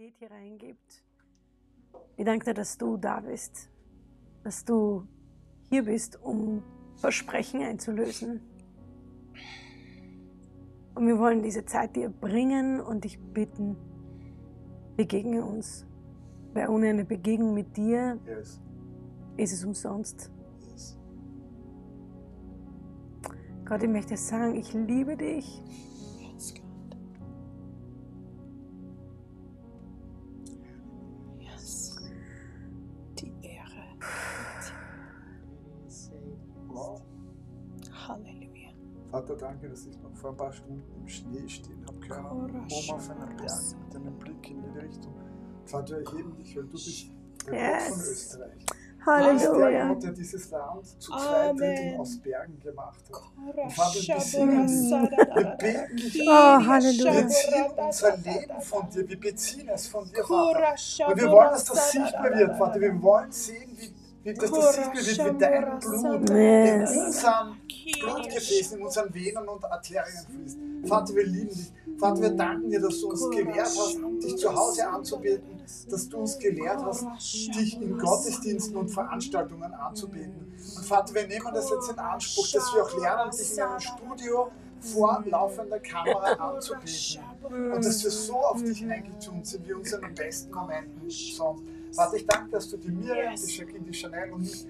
Identität hier reingibt. Ich danke dir, dass du da bist, dass du hier bist, um Versprechen einzulösen. Und wir wollen diese Zeit dir bringen und dich bitten, begegne uns. Weil ohne eine Begegnung mit dir Yes. ist es umsonst. Yes. Gott, ich möchte sagen, ich liebe dich. Danke, dass ich noch vor ein paar Stunden im Schnee stehen habe können, oben auf einem Berg mit einem Blick in jede Richtung. Vater, erheben dich, weil du bist der Gott von Yes. Österreich. Halleluja. Gott, der dieses Land zu zwei. Dritteln aus Bergen gemacht hat. Und Vater, wir segnen dich. Wir beten dich Oh, Halleluja. Wir ziehen unser. Leben von dir, wir beziehen es von dir, Vater. Und wir wollen, dass das sichtbar wird, Vater. Wir wollen sehen, wie dass das sichtbar wird, wie dein Blut in Yes. unseren Blutgefäßen, in unseren Venen und Arterien fließt. Vater, wir lieben dich. Vater, wir danken dir, dass du uns gelehrt hast, dich zu Hause anzubeten, dass du uns gelehrt hast, dich in Gottesdiensten und Veranstaltungen anzubeten. Und Vater, wir nehmen das jetzt in Anspruch, dass wir auch lernen, dich in einem Studio vor laufender Kamera anzubeten. Und dass wir so auf dich eingetunt sind, wie unseren besten Momenten sonst. Vater, ich danke, dass du die Miriam, die Jacqueline, die Chanel und mich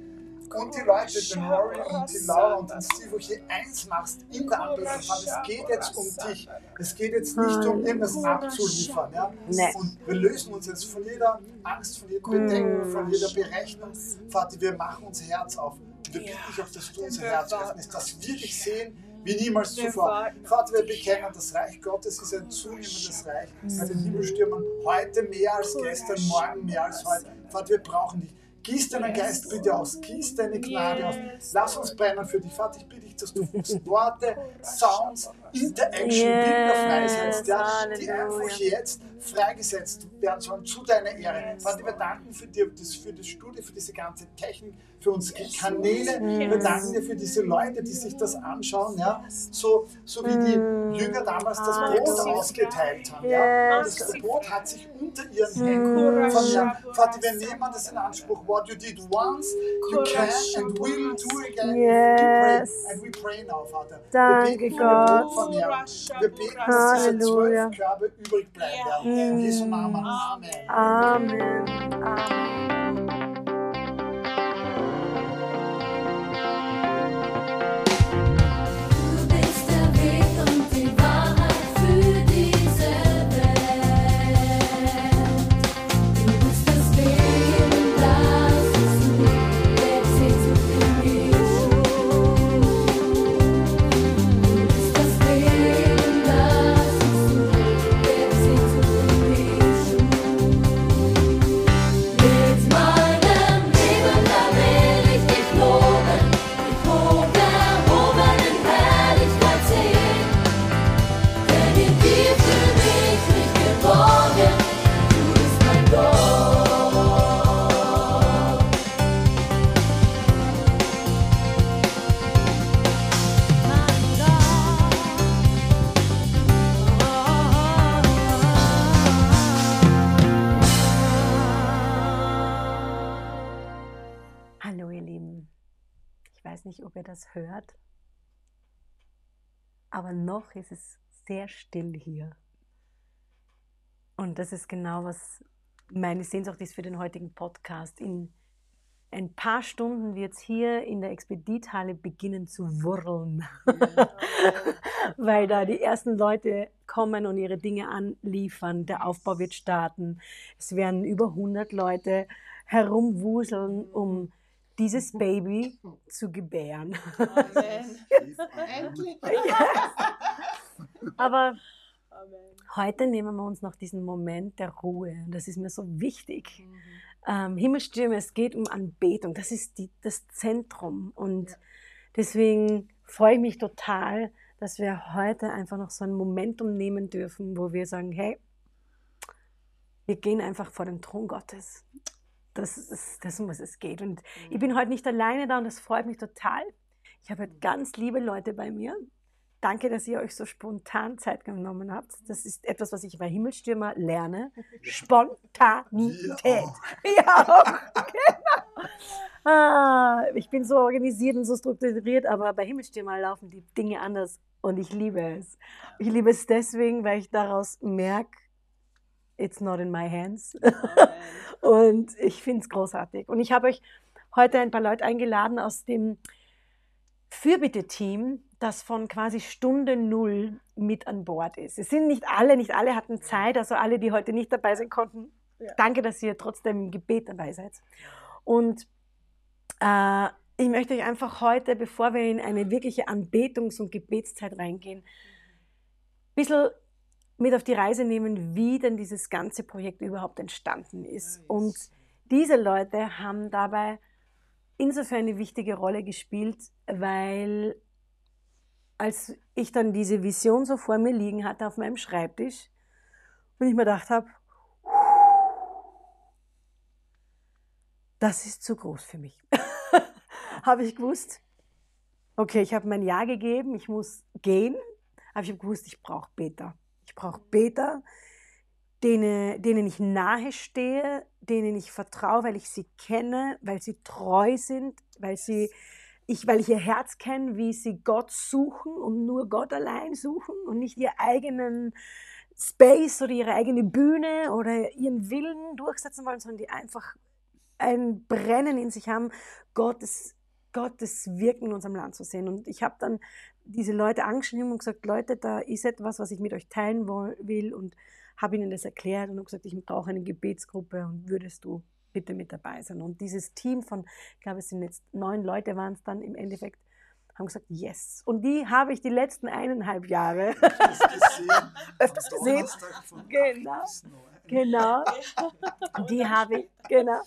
und die Leute, den Rory und die Laura und den Steve, hier eins machst in der Anbetung. Vater, es geht jetzt um dich. Es geht jetzt nicht um irgendwas abzuliefern. Ja? Und wir lösen uns jetzt von jeder Angst, von jedem Bedenken, von jeder Berechnung. Vater, wir machen unser Herz auf. Und wir bitten dich auch, dass du unser Herz öffnest, dass wir dich sehen wie niemals zuvor. Vater, wir bekennen, das Reich Gottes ist ein zunehmendes Reich. Bei den Himmelstürmen heute mehr als gestern, morgen mehr als heute. Vater, wir brauchen dich. Gieß deinen Geist bitte aus, gieß deine Gnade aus. Lass uns brennen für dich. Vater, ich bitte dich, dass du Worte, Sounds, Interaction, Bilder freisetzt, ja, die einfach jetzt freigesetzt werden sollen zu deiner Ehre. Vater, wir danken für dir, für das Studio, für diese ganze Technik, für unsere Kanäle. Wir danken dir für diese Leute, die sich das anschauen, ja, so, so wie die Jünger damals das Brot Halleluja. ausgeteilt haben. Ja. Das Brot hat sich unter ihren Händen vermehrt. Vater, wir nehmen das in Anspruch. What you did once, you can and will do again. Yes. And we pray now, Vater. Danke, wir beten Gott. Wir beten, dass diese zwölf Körbe übrig bleiben werden. In Jesu Namen. Amen. Amen. Amen. Weiß nicht, ob ihr das hört, aber noch ist es sehr still hier. Und das ist genau, was meine Sehnsucht ist für den heutigen Podcast. In ein paar Stunden wird es hier in der Expedithalle beginnen zu wurren, weil da die ersten Leute kommen und ihre Dinge anliefern. Der Aufbau wird starten. Es werden über 100 Leute herumwuseln, um dieses Baby zu gebären. Amen. Endlich. Aber Amen. heute nehmen wir uns noch diesen Moment der Ruhe. Das ist mir so wichtig. Ähm, Himmelstürme, es geht um Anbetung. Das ist die, das Zentrum. Und deswegen freue ich mich total, dass wir heute einfach noch so ein Momentum nehmen dürfen, wo wir sagen, hey, wir gehen einfach vor den Thron Gottes. Das ist das, um was es geht. Und ich bin heute nicht alleine da und das freut mich total. Ich habe heute ganz liebe Leute bei mir, danke, dass ihr euch so spontan Zeit genommen habt. Das ist etwas, was ich bei Himmelstürmer lerne. Spontanität. Ja, auch. Genau. Ah, ich bin so organisiert und so strukturiert, aber bei Himmelstürmer laufen die Dinge anders und ich liebe es. Ich liebe es deswegen, weil ich daraus merke, it's not in my hands. Und ich finde es großartig. Und ich habe euch heute ein paar Leute eingeladen aus dem Fürbitte-Team, das von quasi Stunde Null mit an Bord ist. Es sind nicht alle, nicht alle hatten Zeit, also alle, die heute nicht dabei sein konnten. Ja. Danke, dass ihr trotzdem im Gebet dabei seid. Und äh, ich möchte euch einfach heute, bevor wir in eine wirkliche Anbetungs- und Gebetszeit reingehen, ein bisschen mit auf die Reise nehmen, wie denn dieses ganze Projekt überhaupt entstanden ist. Und diese Leute haben dabei insofern eine wichtige Rolle gespielt, weil als ich dann diese Vision so vor mir liegen hatte auf meinem Schreibtisch und ich mir gedacht habe, das ist zu groß für mich, habe ich gewusst, okay, ich habe mein Ja gegeben, ich muss gehen, aber ich habe gewusst, ich brauche Beter. Ich brauche Beter, denen, denen ich nahe stehe, denen ich vertraue, weil ich sie kenne, weil sie treu sind, weil, sie, ich, weil ich ihr Herz kenne, wie sie Gott suchen und nur Gott allein suchen und nicht ihr eigenen Space oder ihre eigene Bühne oder ihren Willen durchsetzen wollen, sondern die einfach ein Brennen in sich haben, Gottes, Gottes Wirken in unserem Land zu sehen. Und ich habe dann diese Leute angeschrieben und gesagt, Leute, da ist etwas, was ich mit euch teilen will und habe ihnen das erklärt und habe gesagt, ich brauche eine Gebetsgruppe und würdest du bitte mit dabei sein. Und dieses Team von, ich glaube, es sind jetzt neun Leute waren es dann im Endeffekt, haben gesagt, yes. Und die habe ich die letzten eineinhalb Jahre Das gesehen. öfters gesehen. Genau. Genau. Die habe ich, genau.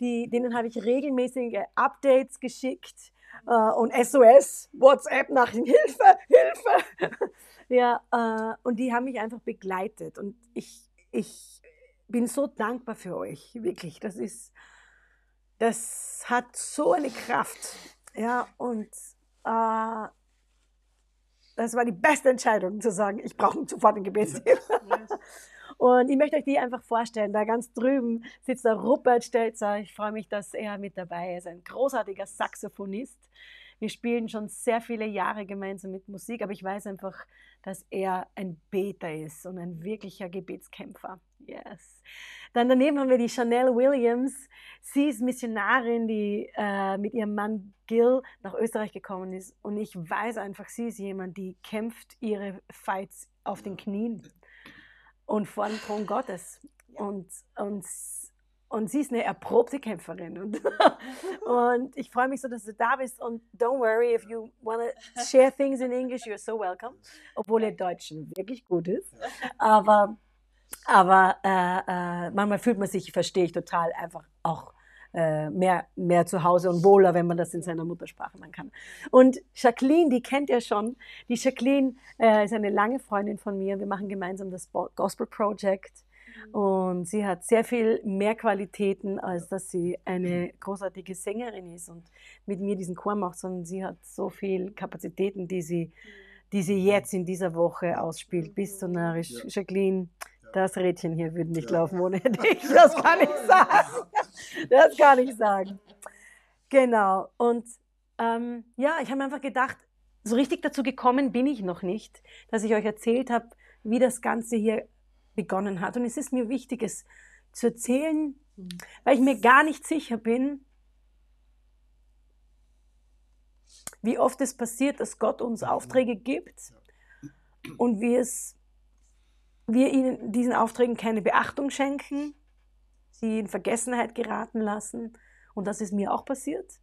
Die, denen habe ich regelmäßige Updates geschickt und SOS, WhatsApp nach Hilfe, Hilfe. Ja, äh, und die haben mich einfach begleitet. Und ich, ich bin so dankbar für euch, wirklich. Das ist, das hat so eine Kraft. Ja, und äh, das war die beste Entscheidung, zu sagen, ich brauche sofort ein Gebetsteam. Und ich möchte euch die einfach vorstellen. Da ganz drüben sitzt der Rupert Stelzer. Ich freue mich, dass er mit dabei ist. Ein großartiger Saxophonist. Wir spielen schon sehr viele Jahre gemeinsam mit Musik, aber ich weiß einfach, dass er ein Beter ist und ein wirklicher Gebetskämpfer. Yes. Dann daneben haben wir die Chanel Williams. Sie ist Missionarin, die äh, mit ihrem Mann Gil nach Österreich gekommen ist. Und ich weiß einfach, sie ist jemand, die kämpft ihre Fights auf den Knien und vor dem Thron Gottes. Und, und, und sie ist eine erprobte Kämpferin. Und, und ich freue mich so, dass du da bist. Und don't worry, if you want to share things in English, you're so welcome. Obwohl ihr Deutsch wirklich gut ist. Aber, aber äh, äh, manchmal fühlt man sich, verstehe ich total, einfach auch äh, mehr, mehr zu Hause und wohler, wenn man das in seiner Muttersprache machen kann. Und Jacqueline, die kennt ihr schon. Die Jacqueline äh, ist eine lange Freundin von mir. Wir machen gemeinsam das Gospel Project. Und sie hat sehr viel mehr Qualitäten, als dass sie eine großartige Sängerin ist und mit mir diesen Chor macht, sondern sie hat so viel Kapazitäten, die sie, die sie jetzt in dieser Woche ausspielt. Missionarisch. Ja. Jacqueline, das Rädchen hier würde nicht Ja. laufen ohne dich. Das kann ich sagen. Das kann ich sagen. Genau. Und ähm, ja, ich habe einfach gedacht, so richtig dazu gekommen bin ich noch nicht, dass ich euch erzählt habe, wie das Ganze hier begonnen hat. Und es ist mir wichtig, es zu erzählen, weil ich mir gar nicht sicher bin, wie oft es passiert, dass Gott uns Aufträge gibt und wir, es, wir ihnen, diesen Aufträgen keine Beachtung schenken, sie in Vergessenheit geraten lassen. Und das ist mir auch passiert.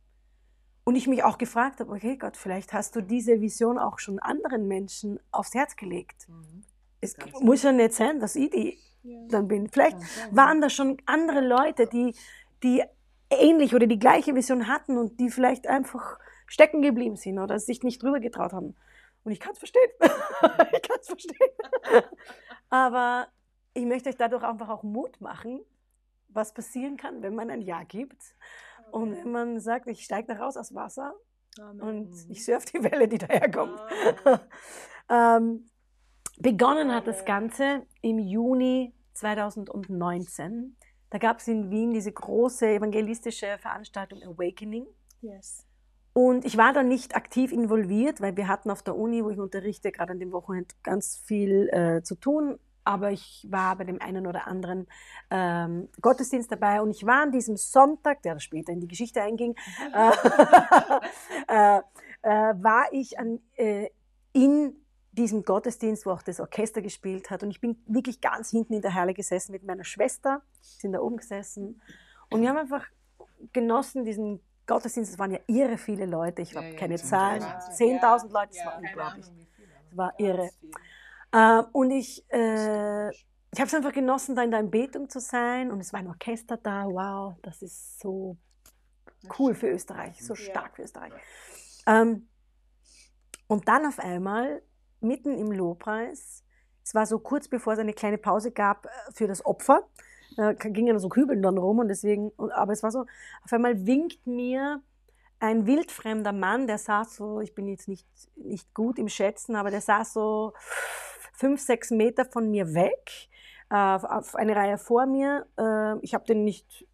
Und ich mich auch gefragt habe, okay Gott, vielleicht hast du diese Vision auch schon anderen Menschen aufs Herz gelegt. Es Ganz muss ja nicht sein, dass ich die dann bin. Vielleicht waren da schon andere Leute, die, die ähnlich oder die gleiche Vision hatten und die vielleicht einfach stecken geblieben sind oder sich nicht drüber getraut haben. Und ich kann es verstehen. ich kann es verstehen. Aber ich möchte euch dadurch einfach auch Mut machen, was passieren kann, wenn man ein Ja gibt. Und wenn man sagt, ich steige da raus aus Wasser und ich surfe die Welle, die daherkommt. Ähm, begonnen hat das Ganze im Juni 2019. Da gab es in Wien diese große evangelistische Veranstaltung Awakening. Yes. Und ich war da nicht aktiv involviert, weil wir hatten auf der Uni, wo ich unterrichte, gerade an dem Wochenende ganz viel äh, zu tun. Aber ich war bei dem einen oder anderen ähm, Gottesdienst dabei und ich war an diesem Sonntag, der später in die Geschichte einging, äh, äh, äh, war ich an, äh, in diesem Gottesdienst, wo auch das Orchester gespielt hat. Und ich bin wirklich ganz hinten in der Halle gesessen mit meiner Schwester, sind da oben gesessen. Und wir haben einfach genossen diesen Gottesdienst. Es waren ja irre viele Leute, ich habe Ja, ja, keine Zahlen, Wahnsinn. 10.000 Leute, das Ja, war unglaublich. Es war irre. viel. Ähm, und ich, äh, ich habe es einfach genossen, da in der Anbetung zu sein. Und es war ein Orchester da. Wow, das ist so cool für Österreich, so stark für Österreich. Ähm, und dann auf einmal, mitten im Lobpreis, es war so kurz bevor es eine kleine Pause gab äh, für das Opfer, da gingen so Kübeln dann rum und deswegen, aber es war so, auf einmal winkt mir ein wildfremder Mann, der saß so, ich bin jetzt nicht, nicht gut im Schätzen, aber der saß so fünf, sechs Meter von mir weg, äh, auf- eine Reihe vor mir. Äh, ich habe den nicht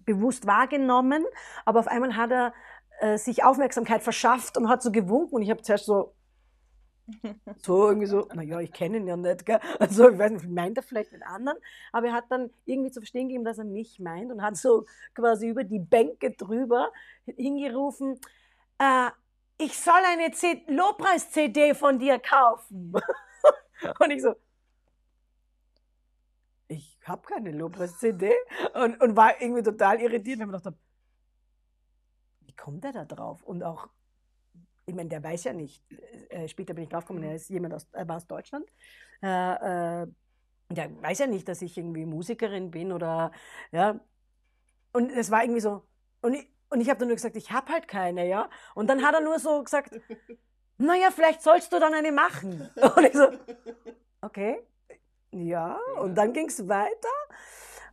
bewusst wahrgenommen, aber auf einmal hat er äh, sich Aufmerksamkeit verschafft und hat so gewunken und ich habe zuerst so so irgendwie so, naja, ich kenne ihn ja nicht, gell? Also ich weiß nicht, meint er vielleicht den anderen, aber er hat dann irgendwie zu verstehen gegeben, dass er mich meint und hat so quasi über die Bänke drüber hingerufen, äh, ich soll eine Lobpreis-CD von dir kaufen. und ich so, ich habe keine Lobpreis-CD und, und war irgendwie total irritiert, weil gedacht habe, wie kommt er da drauf? Und auch, ich meine, der weiß ja nicht, äh, später bin ich draufgekommen, er ist jemand aus, er war aus Deutschland, äh, äh, der weiß ja nicht, dass ich irgendwie Musikerin bin oder, ja, und es war irgendwie so, und ich, und ich habe dann nur gesagt, ich habe halt keine, ja, und dann hat er nur so gesagt, naja, vielleicht sollst du dann eine machen. Und ich so, okay, ja, und dann ging es weiter.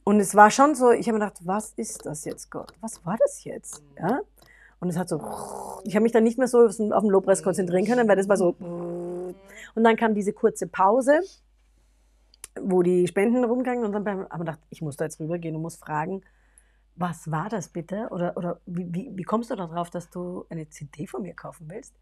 Und es war schon so, ich habe mir gedacht, was ist das jetzt, Gott? Was war das jetzt? Ja? Und es hat so, ich habe mich dann nicht mehr so auf den Lobpreis konzentrieren können, weil das war so. Und dann kam diese kurze Pause, wo die Spenden rumgingen und dann habe ich mir gedacht, ich muss da jetzt rübergehen und muss fragen, was war das bitte? Oder, oder wie, wie, wie kommst du darauf, dass du eine CD von mir kaufen willst?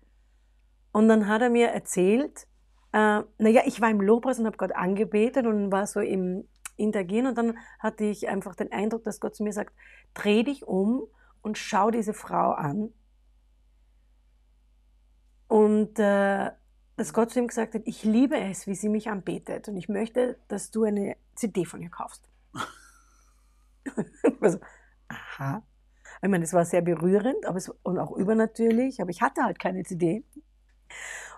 Und dann hat er mir erzählt, äh, naja, ich war im Lobpreis und habe Gott angebetet und war so im Interagieren und dann hatte ich einfach den Eindruck, dass Gott zu mir sagt, dreh dich um und schau diese Frau an. Und äh, dass Gott zu ihm gesagt hat, ich liebe es, wie sie mich anbetet und ich möchte, dass du eine CD von ihr kaufst. Ich war so, aha. Ich meine, es war sehr berührend aber es, und auch übernatürlich, aber ich hatte halt keine CD.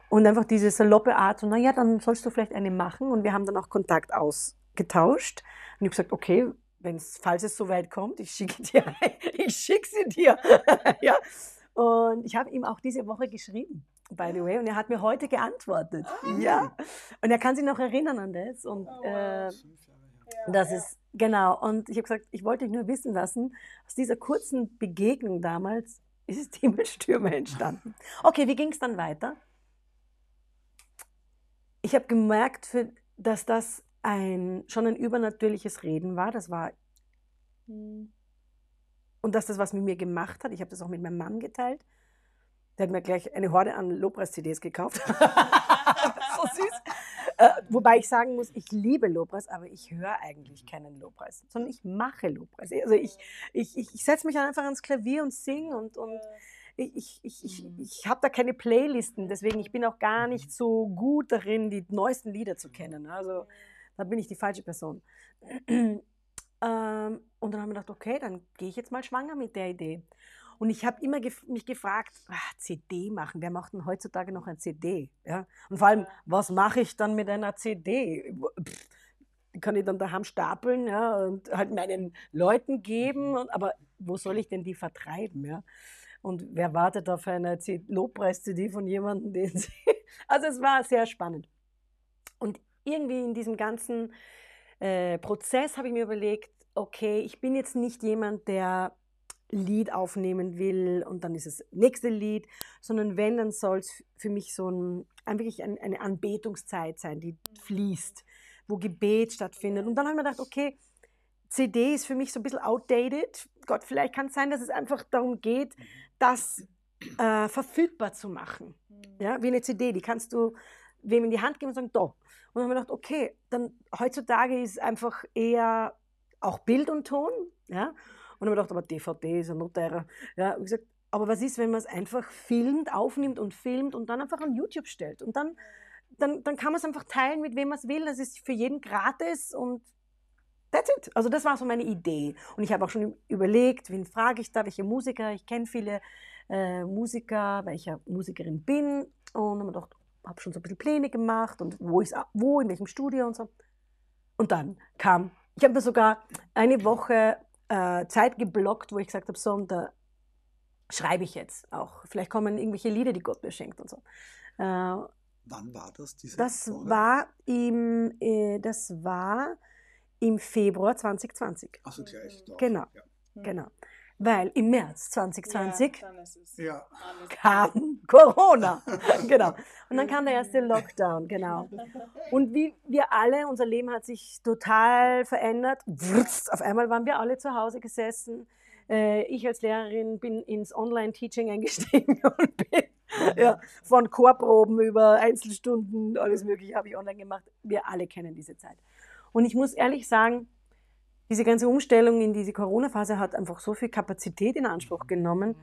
Und einfach diese saloppe Art, so, naja, dann sollst du vielleicht eine machen. Und wir haben dann auch Kontakt ausgetauscht. Und ich habe gesagt, okay, wenn's, falls es so weit kommt, ich schicke dir, ich schicke sie dir. ja. Und ich habe ihm auch diese Woche geschrieben, by the way, und er hat mir heute geantwortet. Ja. Und er kann sich noch erinnern an das. Und Oh, wow. äh. Ja, das ja. ist, genau. Und ich habe gesagt, ich wollte dich nur wissen lassen, aus dieser kurzen Begegnung damals ist Himmelstürme entstanden. Okay, wie ging es dann weiter? Ich habe gemerkt, für, dass das ein, schon ein übernatürliches Reden war. Das war und dass das was mit mir gemacht hat. Ich habe das auch mit meinem Mann geteilt. Der hat mir gleich eine Horde an Lobpreis-CDs gekauft. so süß. Äh, wobei ich sagen muss, ich liebe Lobpreis, aber ich höre eigentlich keinen Lobpreis, sondern ich mache Lobpreis. Also ich, ich, ich, ich setze mich einfach ans Klavier und singe und, und ich, ich, ich, ich, Mhm. habe da keine Playlisten, deswegen ich bin auch gar nicht so gut darin, die neuesten Lieder zu kennen. Also da bin ich die falsche Person. ähm, und dann haben wir gedacht, okay, dann gehe ich jetzt mal schwanger mit der Idee. Und ich habe immer gef mich gefragt, ah, CD machen, wer macht denn heutzutage noch eine CD? Ja? Und vor allem, was mache ich dann mit einer CD? Pff, kann ich dann daheim stapeln ja, und halt meinen Leuten geben, und, aber wo soll ich denn die vertreiben? Ja? Und wer wartet auf eine Lobpreis-CD von jemandem, den sie. Also es war sehr spannend. Und irgendwie in diesem ganzen äh, Prozess habe ich mir überlegt, okay, ich bin jetzt nicht jemand, der Lied aufnehmen will und dann ist es nächste Lied, sondern wenn, dann soll es für mich so ein, wirklich ein, eine Anbetungszeit sein, die fließt, wo Gebet stattfindet. Und dann habe ich mir gedacht, okay, CD ist für mich so ein bisschen outdated. Gott, vielleicht kann es sein, dass es einfach darum geht, das äh, verfügbar zu machen. Ja, wie eine CD, die kannst du wem in die Hand geben und sagen, da. Und dann habe ich gedacht, okay, dann heutzutage ist einfach eher auch Bild und Ton. Ja? Und habe ich gedacht, aber DVD ist ja noch teurer. Ja, und gesagt, aber was ist, wenn man es einfach filmt, aufnimmt und filmt und dann einfach an YouTube stellt? Und dann, dann, dann kann man es einfach teilen, mit wem man es will. Das ist für jeden gratis und that's it. Also das war so meine Idee. Und ich habe auch schon überlegt, wen frage ich da, welche Musiker. Ich kenne viele äh, Musiker, weil ich Musikerin bin. Und habe gedacht, habe schon so ein bisschen Pläne gemacht und wo ist wo, in welchem Studio und so. Und dann kam, ich habe mir sogar eine Woche äh, Zeit geblockt, wo ich gesagt habe, so, und da schreibe ich jetzt auch. Vielleicht kommen irgendwelche Lieder, die Gott mir schenkt und so. Äh, Wann war das? Diese das war im, äh, das war im Februar 2020. Also gleich. Doch. Genau. Ja. Genau. Weil im März 2020 Ja, kam Corona. genau. Und dann kam der erste Lockdown, genau. Und wie wir alle, unser Leben hat sich total verändert. Auf einmal waren wir alle zu Hause gesessen. Äh, Ich als Lehrerin bin ins Online-Teaching eingestiegen und bin ja, von Chorproben über Einzelstunden, alles Mögliche habe ich online gemacht. Wir alle kennen diese Zeit. Und ich muss ehrlich sagen, diese ganze Umstellung in diese Corona-Phase hat einfach so viel Kapazität in Anspruch genommen.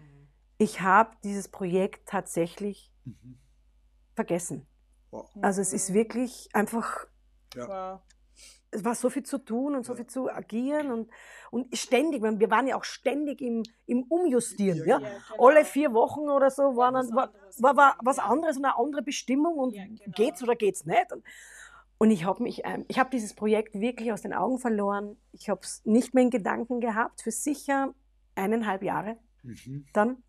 Ich habe dieses Projekt tatsächlich Mhm. vergessen. Wow. Also es ist wirklich einfach, Wow. es war so viel zu tun und so Ja. viel zu agieren und, und ständig, wir waren ja auch ständig im, im Umjustieren. Ja, Ja, Ja, genau. Alle vier Wochen oder so was dann, war, war, war was anderes und eine andere Bestimmung und Ja, genau. geht's oder geht's nicht. Und, und ich habe mich, ähm, ich habe dieses Projekt wirklich aus den Augen verloren. Ich habe es nicht mehr in Gedanken gehabt für sicher eineinhalb Jahre Mhm. dann.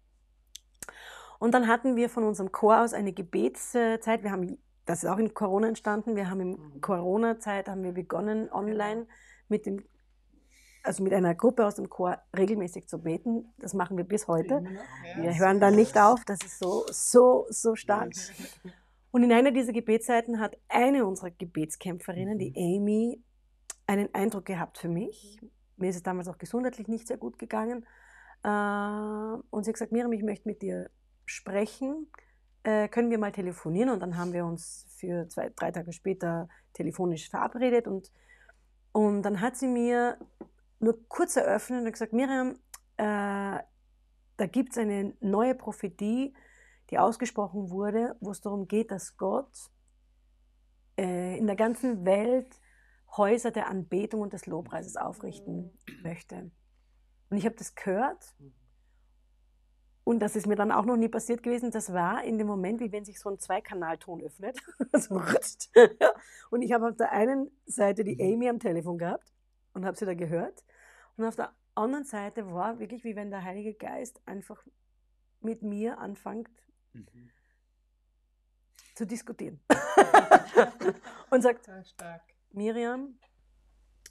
Und dann hatten wir von unserem Chor aus eine Gebetszeit. Wir haben, das ist auch in Corona entstanden. Wir haben in Corona-Zeit haben wir begonnen, online mit dem, also mit einer Gruppe aus dem Chor regelmäßig zu beten. Das machen wir bis heute. Wir hören da nicht auf. Das ist so, so, so stark. Und in einer dieser Gebetszeiten hat eine unserer Gebetskämpferinnen, die Amy, einen Eindruck gehabt für mich. Mir ist es damals auch gesundheitlich nicht sehr gut gegangen. Äh, Und sie hat gesagt, Miriam, ich möchte mit dir sprechen. Äh, Können wir mal telefonieren? Und dann haben wir uns für zwei, drei Tage später telefonisch verabredet. Und, und dann hat sie mir nur kurz eröffnet und gesagt, Miriam, äh, da gibt es eine neue Prophetie, die ausgesprochen wurde, wo es darum geht, dass Gott äh, in der ganzen Welt Häuser der Anbetung und des Lobpreises aufrichten möchte. Und ich habe das gehört und das ist mir dann auch noch nie passiert gewesen. Das war in dem Moment, wie wenn sich so ein Zweikanalton öffnet. so rutscht. und ich habe auf der einen Seite die Mhm. Amy am Telefon gehabt und habe sie da gehört. Und auf der anderen Seite war wirklich, wie wenn der Heilige Geist einfach mit mir anfängt Mhm. zu diskutieren. und sagt. Miriam,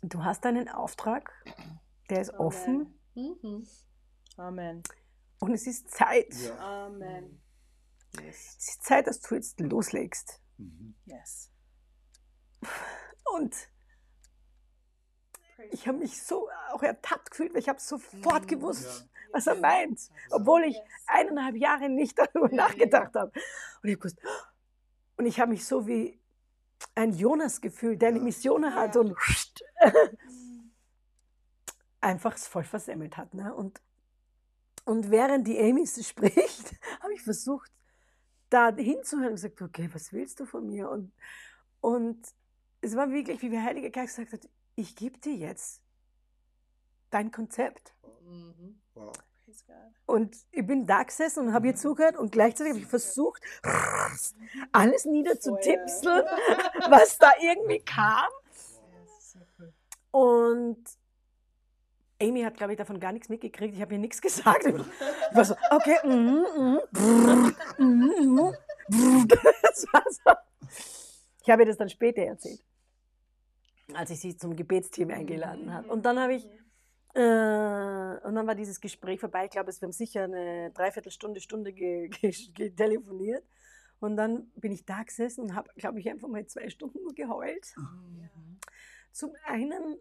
du hast einen Auftrag, der ist offen Mhm. Amen. und es ist Zeit. Ja. Amen. Yes. Es ist Zeit, dass du jetzt loslegst. Mhm. Yes. Und ich habe mich so auch ertappt gefühlt, weil ich habe sofort gewusst, was er meint, obwohl ich eineinhalb Jahre nicht darüber nachgedacht habe. Und ich gewusst, und ich habe mich so wie ein Jonas gefühlt, der eine. Mission hat und einfach es voll versemmelt hat. Ne? Und, und während die Amy so spricht, habe ich versucht, da hinzuhören und gesagt, okay, was willst du von mir? Und, und es war wirklich, wie der Heilige Geist gesagt hat, ich gebe dir jetzt dein Konzept. Mhm. Wow. Und ich bin da gesessen und habe ihr zugehört und gleichzeitig habe ich versucht, alles niederzutipseln, was da irgendwie kam. Und Amy hat, glaube ich, davon gar nichts mitgekriegt. Ich habe ihr nichts gesagt. Ich war so, okay, mhm, mhm, mhm, mhm, brrr. Das war so. Ich habe ihr das dann später erzählt, als ich sie zum Gebetsteam eingeladen habe. Und dann habe ich und dann war dieses Gespräch vorbei. Ich glaube, es- wir haben sicher eine Dreiviertelstunde, Stunde ge ge getelefoniert. Und dann bin ich da gesessen und habe, glaube ich, einfach mal zwei Stunden nur geheult. Mhm. Zum einen,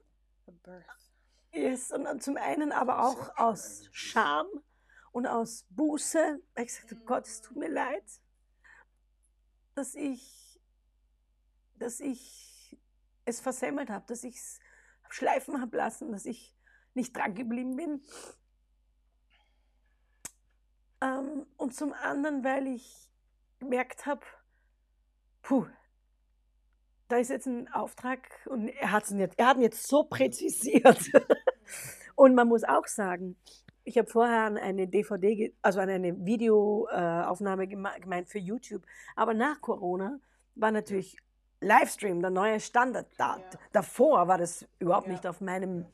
yes, und dann zum einen aber auch aus Scham und aus Buße. Ich gesagt habe, Gott, es tut mir leid, dass ich, dass ich es versemmelt habe, dass ich es schleifen habe lassen, dass ich nicht dran geblieben bin. Ähm, und zum anderen, weil ich gemerkt habe, puh, da ist jetzt ein Auftrag und er, hat's jetzt, er hat ihn jetzt so präzisiert. und man muss auch sagen, ich habe vorher an eine DVD, also an eine Videoaufnahme geme- gemeint für YouTube, aber nach Corona war natürlich Livestream der neue Standard. Da, Ja. Davor war das überhaupt Ja. nicht auf meinem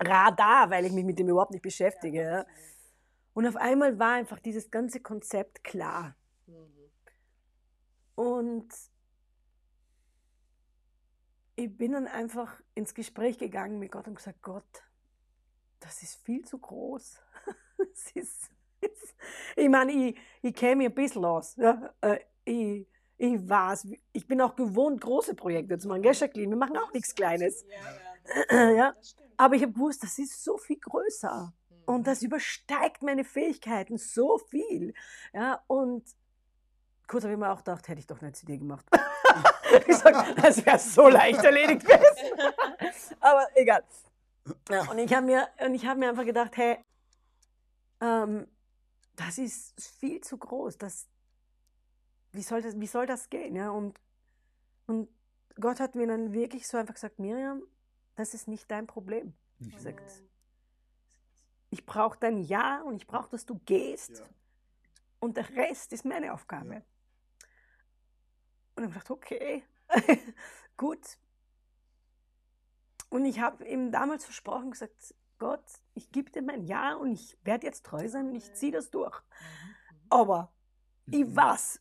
Radar, weil ich mich mit dem überhaupt nicht beschäftige. Ja. Und auf einmal war einfach dieses ganze Konzept klar. Mhm. Und ich bin dann einfach ins Gespräch gegangen mit Gott und gesagt, Gott, das ist viel zu groß. Ist, es, ich meine, ich, ich mich ein bisschen aus. Ja? Äh, Ich, ich weiß, ich bin auch gewohnt, große Projekte zu machen. Gell, Jacqueline? Wir machen auch nichts Kleines. Ja, ja. Ja? Aber ich habe gewusst, das ist so viel größer. Mhm. Und das übersteigt meine Fähigkeiten so viel. Ja, und kurz habe ich mir auch gedacht, hätte ich doch eine CD gemacht. ich sag, das wäre so leicht erledigt gewesen. Aber egal. Ja, und ich habe mir, und ich hab mir einfach gedacht, hey, ähm, das ist viel zu groß. Das, wie, soll das, wie soll das gehen? Ja? Und, und Gott hat mir dann wirklich so einfach gesagt, Miriam, das ist nicht dein Problem. Mhm. gesagt, Ich brauche dein Ja und ich brauche, dass du gehst. Ja. Und der Rest ist meine Aufgabe. Ja. Und ich habe gedacht, okay, gut. Und ich habe ihm damals versprochen, gesagt, Gott, ich gebe dir mein Ja und ich werde jetzt treu sein und ich ziehe das durch. Aber ich weiß,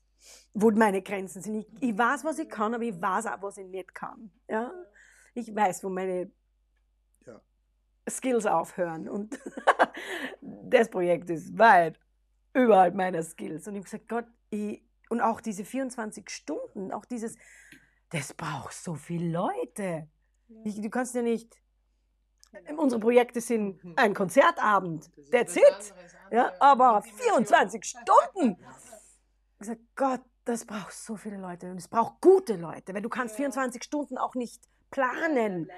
wo meine Grenzen sind. Ich, ich weiß, was ich kann, aber ich weiß auch, was ich nicht kann. Ja? Ich weiß, wo meine Ja. Skills aufhören. Und das Projekt ist weit überhalb meiner Skills. Und ich habe gesagt, Gott, ich, und auch diese 24 Stunden, auch dieses, das braucht so viele Leute. Ich, du kannst ja nicht, unsere Projekte sind ein Konzertabend, that's it. Ja, aber 24 Stunden. Ich gesagt, Gott, das braucht so viele Leute und es braucht gute Leute, weil du kannst 24 Stunden auch nicht planen.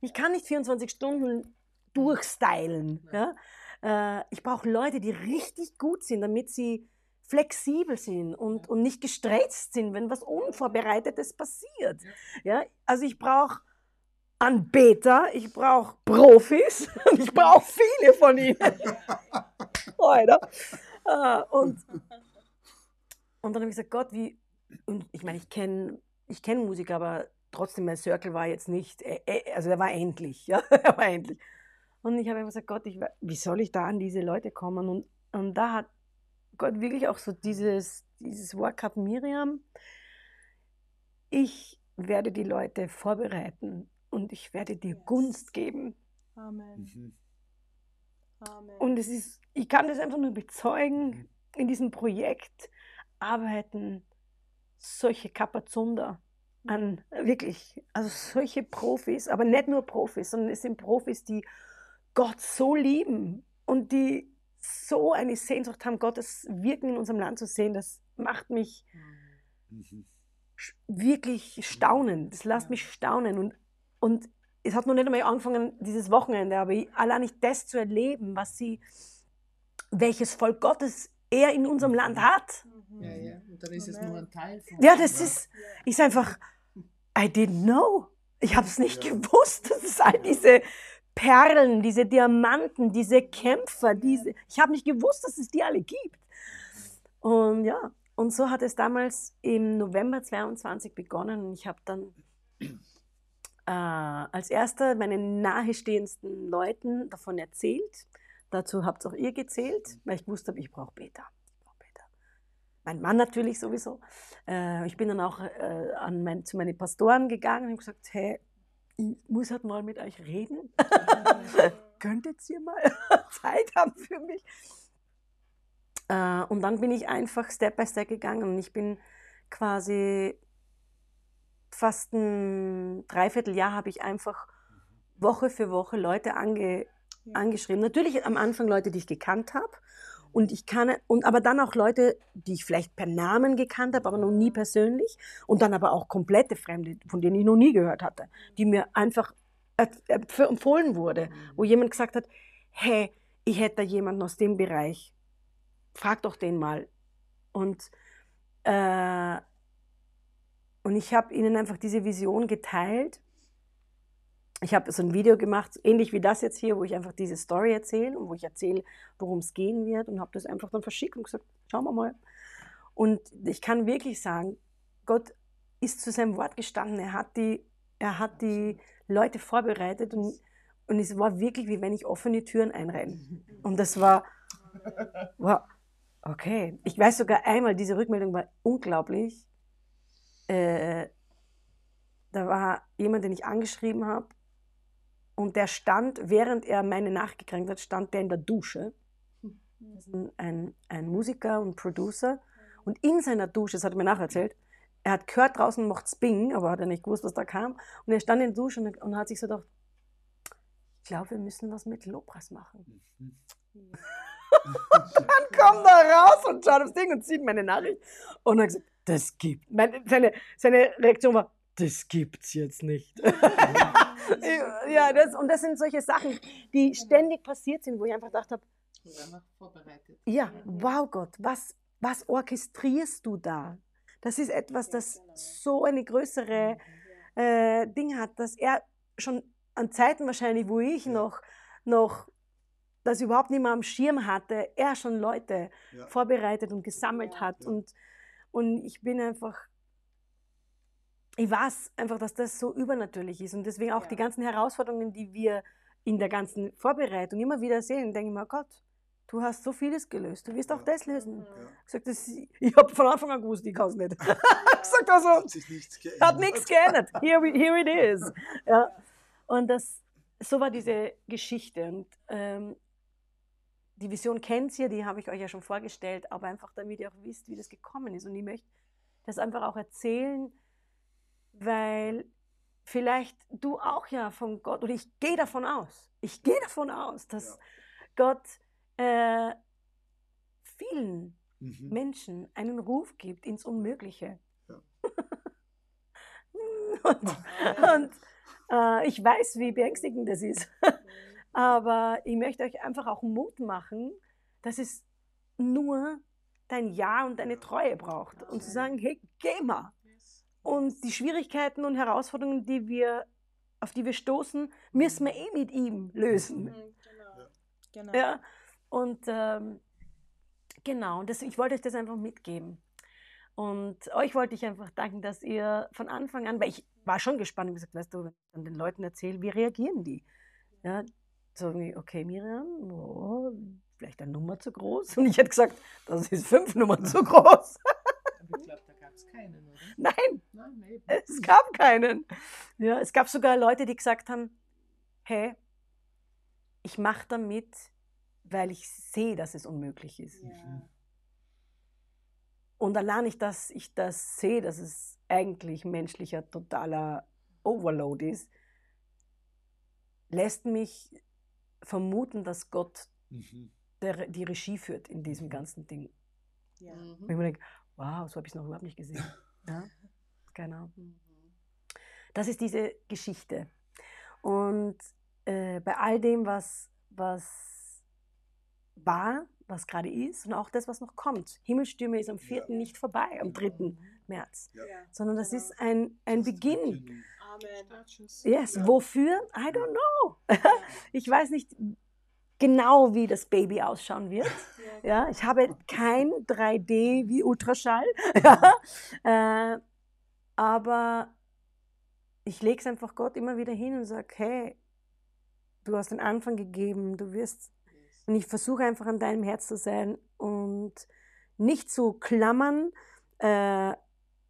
Ich kann nicht 24 Stunden durchstylen. Ja? Äh, ich brauche Leute, die richtig gut sind, damit sie flexibel sind und, und nicht gestresst sind, wenn was Unvorbereitetes passiert. Ja? Also ich brauche Anbeter, ich brauche Profis und ich brauche viele von ihnen. Oder? Äh, und, und dann habe ich gesagt, Gott, wie, und ich meine, ich kenne ich kenn Musik, aber trotzdem, mein Circle war jetzt nicht, äh, äh, also er war endlich, ja, er war endlich. Und ich habe einfach gesagt, Gott, ich, wie soll ich da an diese Leute kommen? Und, und da hat Gott wirklich auch so dieses, dieses Wort gehabt, Miriam, ich werde die Leute vorbereiten und ich werde dir Yes. Gunst geben. Amen. Mhm. Amen. Und es ist, ich kann das einfach nur bezeugen, in diesem Projekt arbeiten solche Kapazunder an, wirklich, also solche Profis, aber nicht nur Profis, sondern es sind Profis, die Gott so lieben und die so eine Sehnsucht haben, Gottes Wirken in unserem Land zu sehen, das macht mich Mhm. wirklich staunen. Das lässt mich staunen. Und, und es hat noch nicht einmal angefangen, dieses Wochenende, aber allein nicht das zu erleben, was sie, welches Volk Gottes er in unserem Land hat. Ja, ja. Und dann ist es nur ein Teil von. Ja, das ist, ist einfach, I didn't know. Ich habe es nicht Ja. gewusst. Das ist all diese Perlen, diese Diamanten, diese Kämpfer, diese, ich habe nicht gewusst, dass es die alle gibt. Und ja, und so hat es damals im November 22 begonnen und ich habe dann äh, als erster meinen nahestehendsten Leuten davon erzählt. Dazu habt auch ihr gezählt, weil ich gewusst habe, ich brauche Beta. Ich brauche Beta. Mein Mann natürlich sowieso. Äh, ich bin dann auch äh, mein, zu meinen Pastoren gegangen und habe gesagt, hey, ich muss halt mal mit euch reden. könntet ihr mal Zeit haben für mich? Äh, und dann bin ich einfach Step by Step gegangen und ich bin quasi fast ein Dreivierteljahr habe ich einfach Woche für Woche Leute ange. Angeschrieben. Natürlich am Anfang Leute, die ich gekannt habe. Und ich kann, und aber dann auch Leute, die ich vielleicht per Namen gekannt habe, aber noch nie persönlich. Und dann aber auch komplette Fremde, von denen ich noch nie gehört hatte, die mir einfach empf- empf- empfohlen wurde, wo jemand gesagt hat, hey, ich hätte da jemanden aus dem Bereich, frag doch den mal. Und, äh, und ich habe ihnen einfach diese Vision geteilt. Ich habe so ein Video gemacht, ähnlich wie das jetzt hier, wo ich einfach diese Story erzähle und wo ich erzähle, worum es gehen wird und habe das einfach dann verschickt und gesagt, schauen wir mal. Und ich kann wirklich sagen, Gott ist zu seinem Wort gestanden. Er hat die, er hat die Leute vorbereitet und, und es war wirklich, wie wenn ich offene Türen einrenne. Und das war, wow, okay. Ich weiß sogar einmal, diese Rückmeldung war unglaublich. Äh, da war jemand, den ich angeschrieben habe und der stand, während er meine Nachricht gekriegt hat, stand der in der Dusche. Ist ein, ein, ein Musiker und Producer. Und in seiner Dusche, das hat er mir nacherzählt, er hat gehört, draußen macht's Bing, aber hat er nicht gewusst, was da kam. Und er stand in der Dusche und, und hat sich so gedacht, ich glaube, wir müssen was mit Lobpreis machen. Dann kommt er raus und schaut aufs Ding und sieht meine Nachricht. Und hat gesagt, das gibt. Meine, seine, seine Reaktion war, das gibt's jetzt nicht. ja, das, und das sind solche Sachen, die ständig passiert sind, wo ich einfach gedacht habe, Und einfach vorbereitet. ja, wow Gott, was, was orchestrierst du da? Das ist etwas, das so eine größere äh, Ding hat, dass er schon an Zeiten wahrscheinlich, wo ich noch, noch das überhaupt nicht mehr am Schirm hatte, er schon Leute Ja. vorbereitet und gesammelt hat. Ja. Und, und ich bin einfach, ich weiß einfach, dass das so übernatürlich ist. Und deswegen auch Ja. die ganzen Herausforderungen, die wir in der ganzen Vorbereitung immer wieder sehen, denke ich mir, oh Gott, du hast so vieles gelöst, du wirst auch Ja. das lösen. Mhm. Ich, gesagt, das, ich habe von Anfang an gewusst, ich kann es nicht. gesagt, also, Hat sich nichts geändert. hat nichts geändert. Here, we, here it is. Ja. Und das, so war diese Geschichte. Und ähm, die Vision kennt ihr, die habe ich euch ja schon vorgestellt, aber einfach damit ihr auch wisst, wie das gekommen ist. Und ich möchte das einfach auch erzählen, weil vielleicht du auch ja von Gott, oder ich gehe davon aus, ich gehe davon aus, dass Ja. Gott äh, vielen Mhm. Menschen einen Ruf gibt ins Unmögliche. Ja. und und äh, ich weiß, wie beängstigend das ist. Aber ich möchte euch einfach auch Mut machen, dass es nur dein Ja und deine Treue braucht. Und zu sagen, hey, geh mal. Und die Schwierigkeiten und Herausforderungen, die wir, auf die wir stoßen, müssen wir eh mit ihm lösen. Mhm, Genau. Genau. Ja, und ähm, genau, und das, ich wollte euch das einfach mitgeben. Und euch wollte ich einfach danken, dass ihr von Anfang an, weil ich war schon gespannt und gesagt, weißt du, wenn ich dann den Leuten erzähle, wie reagieren die? Ja, so wie, okay, Miriam, oh, vielleicht eine Nummer zu groß. Und ich hätte gesagt, das ist fünf Nummern zu groß. Aber ich glaube, da gab es keinen, oder? Nein, Nein, eben. es gab keinen. Ja, es gab sogar Leute, die gesagt haben, hey, ich mache damit, weil ich sehe, dass es unmöglich ist. Ja. Und allein nicht, dass ich das sehe, dass es eigentlich menschlicher totaler Overload ist, lässt mich vermuten, dass Gott Mhm. der, die Regie führt in diesem ganzen Ding. Ja. Mhm. Und ich mir denke, wow, so habe ich es noch überhaupt nicht gesehen. Ja, genau. Das ist diese Geschichte. Und äh, bei all dem, was, was war, was gerade ist und auch das, was noch kommt. Himmelstürme ist am 4. Ja. nicht vorbei, am 3. März, Ja. Sondern das Genau. ist ein, ein Beginn. Beginn. Amen. Yes, Ja. wofür? I don't know. Ich weiß nicht genau, wie das Baby ausschauen wird. Ja. Ich habe kein 3D wie Ultraschall. Ja, äh, aber ich lege es einfach Gott immer wieder hin und sage, hey, du hast den Anfang gegeben, du wirst. Und ich versuche einfach an deinem Herz zu sein und nicht zu klammern, äh,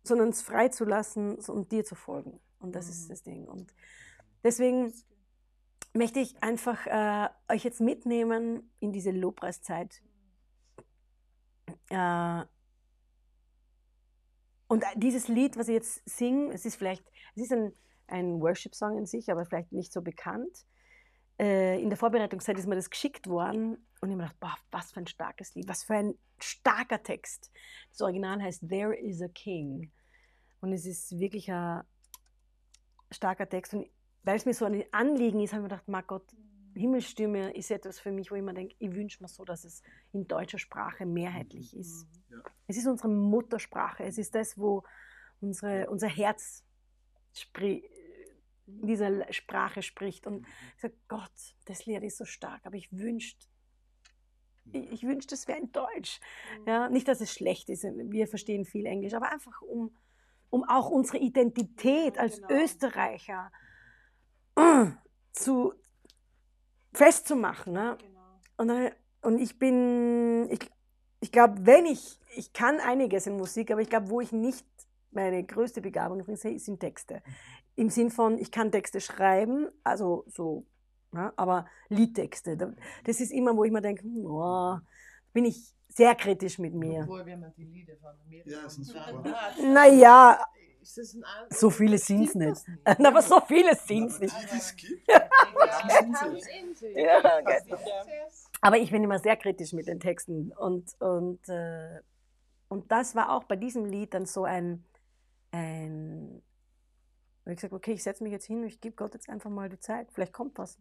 sondern es frei zu lassen und dir zu folgen. Und das ist Mhm. das Ding. Und deswegen möchte ich einfach äh, euch jetzt mitnehmen in diese Lobpreiszeit. Äh, und dieses Lied, was ich jetzt singe, es ist vielleicht, es ist ein, ein Worship-Song in sich, aber vielleicht nicht so bekannt. Äh, in der Vorbereitungszeit ist mir das geschickt worden und ich habe gedacht, boah, was für ein starkes Lied, was für ein starker Text. Das Original heißt There is a King. Und es ist wirklich ein starker Text. Und weil es mir so ein Anliegen ist, habe ich mir gedacht, mein Gott, Himmelstürme ist etwas für mich, wo ich mir denke, ich wünsche mir so, dass es in deutscher Sprache mehrheitlich ist. Ja. Es ist unsere Muttersprache. Es ist das, wo unsere, unser Herz in dieser Sprache spricht. Und ich sage, Gott, das Lied ist so stark, aber ich wünschte, ich, ich wünschte, es wäre in Deutsch. Ja, nicht, dass es schlecht ist, wir verstehen viel Englisch, aber einfach um, um auch unsere Identität als genau. Österreicher zu, festzumachen. Ne? Genau. Und, dann, und ich bin, ich, ich glaube, wenn ich, ich kann einiges in Musik, aber ich glaube, wo ich nicht meine größte Begabung drin sehe, sind Texte. Im Sinn von, ich kann Texte schreiben, also so, ja, aber Liedtexte. da- Das ist immer, wo ich mir denke, oh, bin ich sehr kritisch mit mir. Obwohl, wenn man die Lieder von Amerika Ja, sind super. Naja, ist das ein anderes- so viele sind's Stimmt nicht. das aber so viele sind es nicht. die, es gibt, Ja, sind sind es. Aber ich bin immer sehr kritisch mit den Texten. Und, und, äh, und das war auch bei diesem Lied dann so ein, ein ich gesagt okay, ich setze mich jetzt hin und ich gebe Gott jetzt einfach mal die Zeit. Vielleicht kommt was.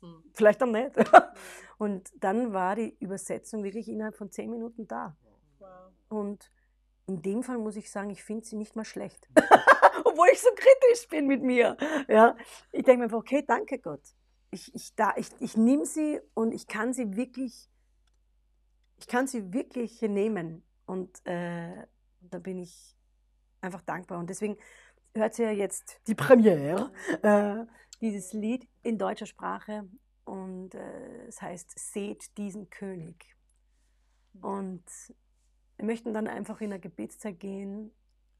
Hm. Vielleicht auch nicht. Und dann war die Übersetzung wirklich innerhalb von zehn Minuten da. Wow. Und in dem Fall muss ich sagen, ich finde sie nicht mal schlecht. Obwohl ich so kritisch bin mit mir. Ja? Ich denke mir einfach, okay, danke Gott. Ich, ich, da, ich, ich nehme sie und ich kann sie wirklich, ich kann sie wirklich nehmen. Und äh, da bin ich einfach dankbar. Und deswegen hört ihr jetzt die Premiere, äh, dieses Lied in deutscher Sprache. Und äh, es heißt, seht diesen König. Und wir möchten dann einfach in der Gebetszeit gehen,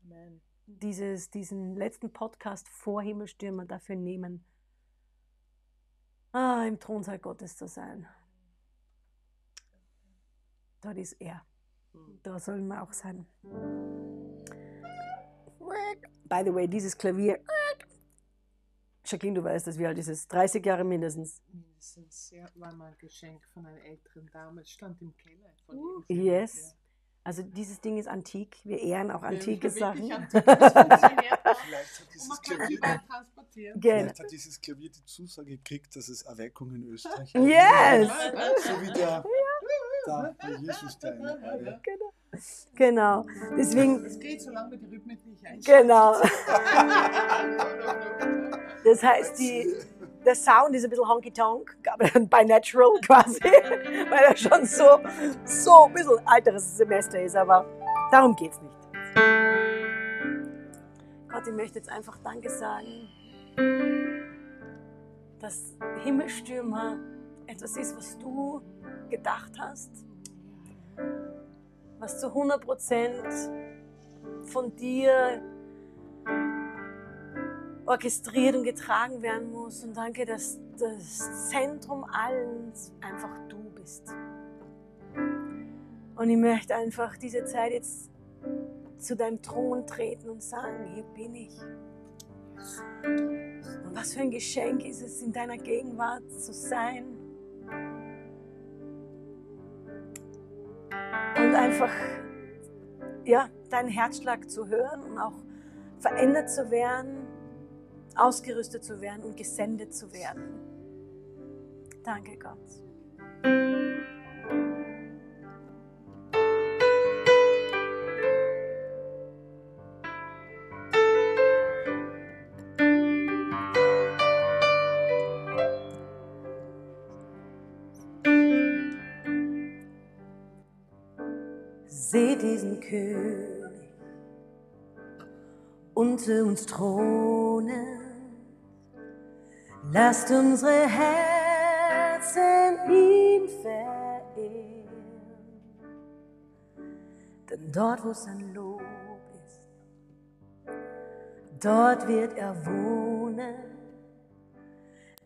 Amen. dieses, diesen letzten Podcast vor Himmelstürmer dafür nehmen, ah, im Thronsaal Gottes zu sein. Dort ist er. Da sollen wir auch sein. By the way, dieses Klavier. Jacqueline, du weißt das, wie alt ist es? 30 Jahre mindestens. Mindestens, ja, war mal ein Geschenk von einer älteren Dame. Es stand im Keller. Von Uh. Yes. Also dieses Ding ist antik. Wir ehren auch Ja. antike Wirklich Sachen. antik. Das. Vielleicht hat dieses Klavier, überall transportieren. Genau. vielleicht hat dieses Klavier die Zusage gekriegt, dass es Erweckung in Österreich Yes! So wie der, da, bei Jesus der eine Erde. Genau. Deswegen, Es geht, solange die Rhythmik nicht einschaltet. genau. Das heißt, die, der Sound ist ein bisschen honky-tonk, aber by natural quasi, weil er schon so, so ein bisschen alteres Semester ist, aber darum geht es nicht. Gott, ich möchte jetzt einfach Danke sagen, dass Himmelstürmer etwas ist, was du gedacht hast, was zu 100% von dir orchestriert und getragen werden muss. Und danke, dass das Zentrum allens einfach du bist. Und ich möchte einfach diese Zeit jetzt zu deinem Thron treten und sagen, hier bin ich. Und was für ein Geschenk ist es, in deiner Gegenwart zu sein. Und einfach, ja, deinen Herzschlag zu hören und auch verändert zu werden, ausgerüstet zu werden und gesendet zu werden. Danke, Gott. Seht diesen König unter uns thronen. Lasst unsere Herzen ihn verehren. Denn dort, wo sein Lob ist, dort wird er wohnen.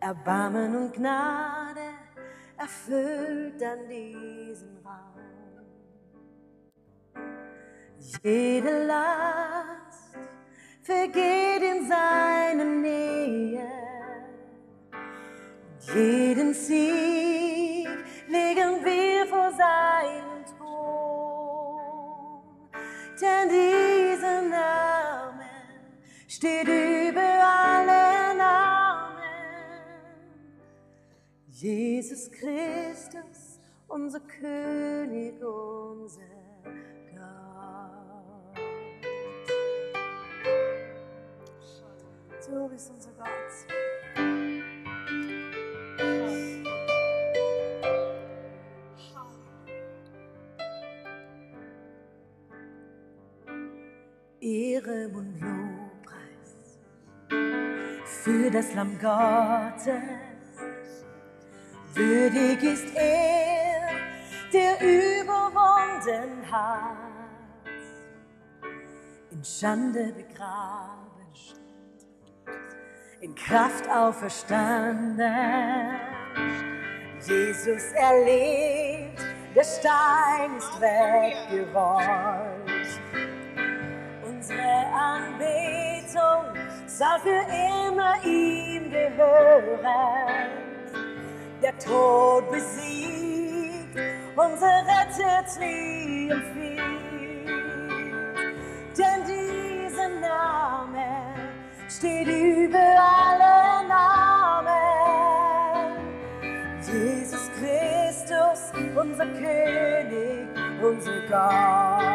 Erbarmen und Gnade erfüllt dann diesen Raum. Jede Last vergeht in seiner Nähe. Jeden Sieg legen wir vor seinen Thron. Denn dieser Name steht über alle Namen. Jesus Christus, unser König, unser Gott. Du bist unser Gott. Ehre und Lobpreis für das Lamm Gottes. Würdig ist er, der überwunden hat, in Schande begraben, in Kraft auferstanden. Jesus erlebt, der Stein ist weggerollt. Unsere Anbetung soll für immer ihm gehören. Der Tod besiegt, unser Retter triumphiert. Denn dieser Name steht über alle Namen. Jesus Christus, unser König, unser Gott.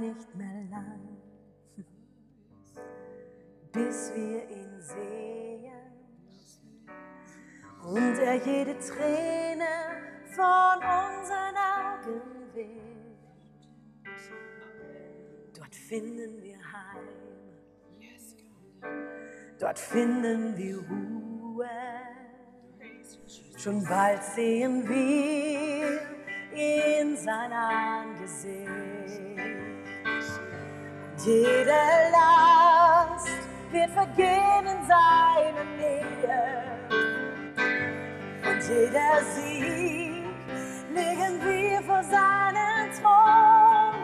Nicht mehr lang, bis wir ihn sehen und er jede Träne von unseren Augen wischt. Dort finden wir Heim. Dort finden wir Ruhe. Schon bald sehen wir in sein Angesicht. Jede Last wird vergehen in seiner Nähe. Und jeder Sieg legen wir vor seinen Thron.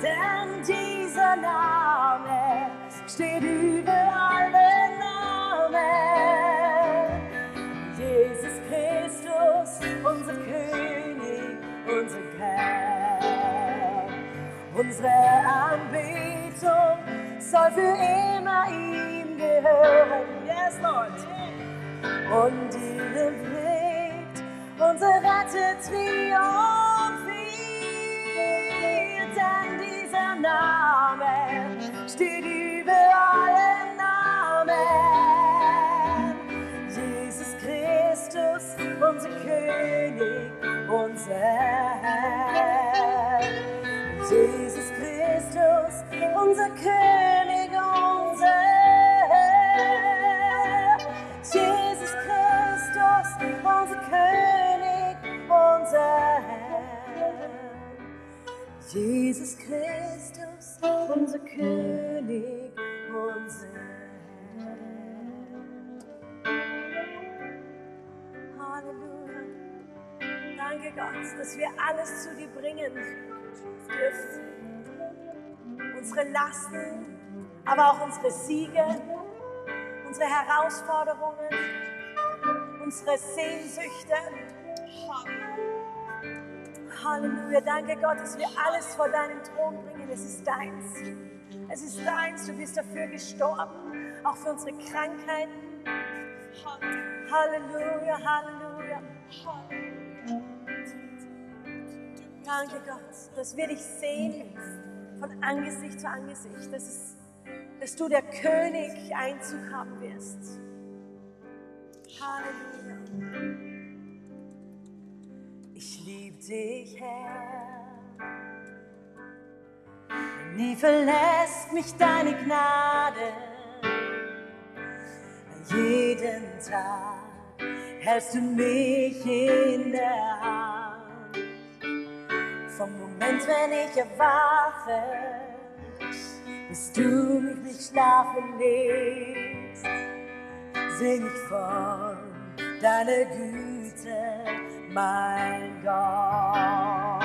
Denn dieser Name Unsere Anbetung soll für immer ihm gehören. Yes, Lord. Und ihnen prägt unser Retter triumphiert, denn dieser Name steht über alle Namen. Jesus Christus, unser König, unser Herr. Jesus Christus, unser König, unser Herr. Jesus Christus, unser König, unser Herr. Jesus Christus, unser König, unser Herr. Halleluja. Danke Gott, dass wir alles zu dir bringen dürfen. Unsere Lasten, aber auch unsere Siege, unsere Herausforderungen, unsere Sehnsüchte. Halleluja. Danke Gott, dass wir alles vor deinen Thron bringen. Es ist deins. Es ist deins. Du bist dafür gestorben. Auch für unsere Krankheiten. Halleluja, Halleluja. Danke Gott, dass wir dich sehen von Angesicht zu Angesicht. Dass es dass du der König Einzug haben wirst. Halleluja. Ich lieb dich, Herr. Nie verlässt mich deine Gnade. Jeden Tag hältst du mich in der Hand. Vom Moment, wenn ich erwache, bis du mich nicht schlafen legst, sing ich von deiner Güte, mein Gott.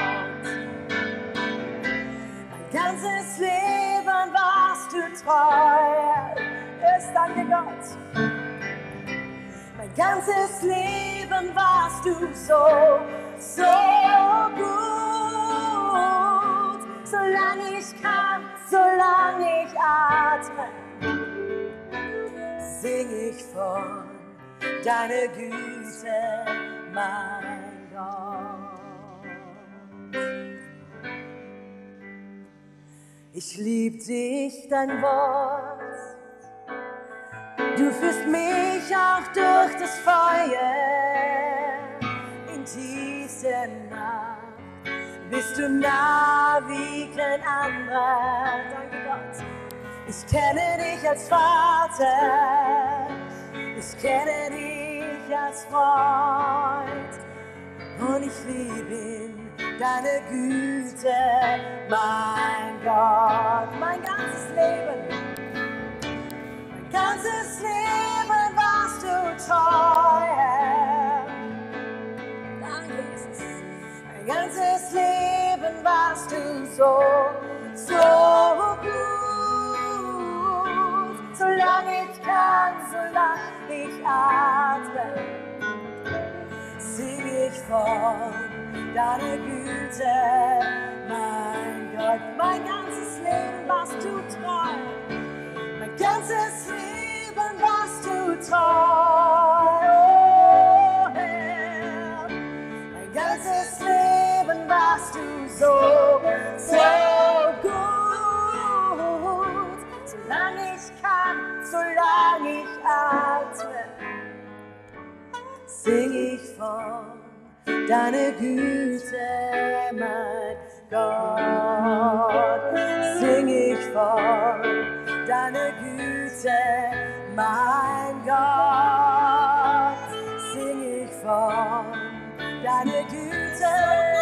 Mein ganzes Leben warst du treu, es danke Gott. Mein ganzes Leben warst du so, so gut. Solange ich kann, solange ich atme, sing ich von deiner Güte, mein Gott. Ich lieb dich, dein Wort. Du führst mich auch durch das Feuer in tiefster Nacht. Bist du nah wie kein anderer. Danke Gott. Ich kenne dich als Vater. Ich kenne dich als Freund. Und ich liebe in deine Güte, mein Gott, mein ganzes Leben. Von deiner Güte, mein Gott. Mein ganzes Leben warst du treu. Mein ganzes Leben warst du treu, deiner Güte, mein Gott. Sing ich von deiner Güte, mein Gott. Sing ich von deiner Güte,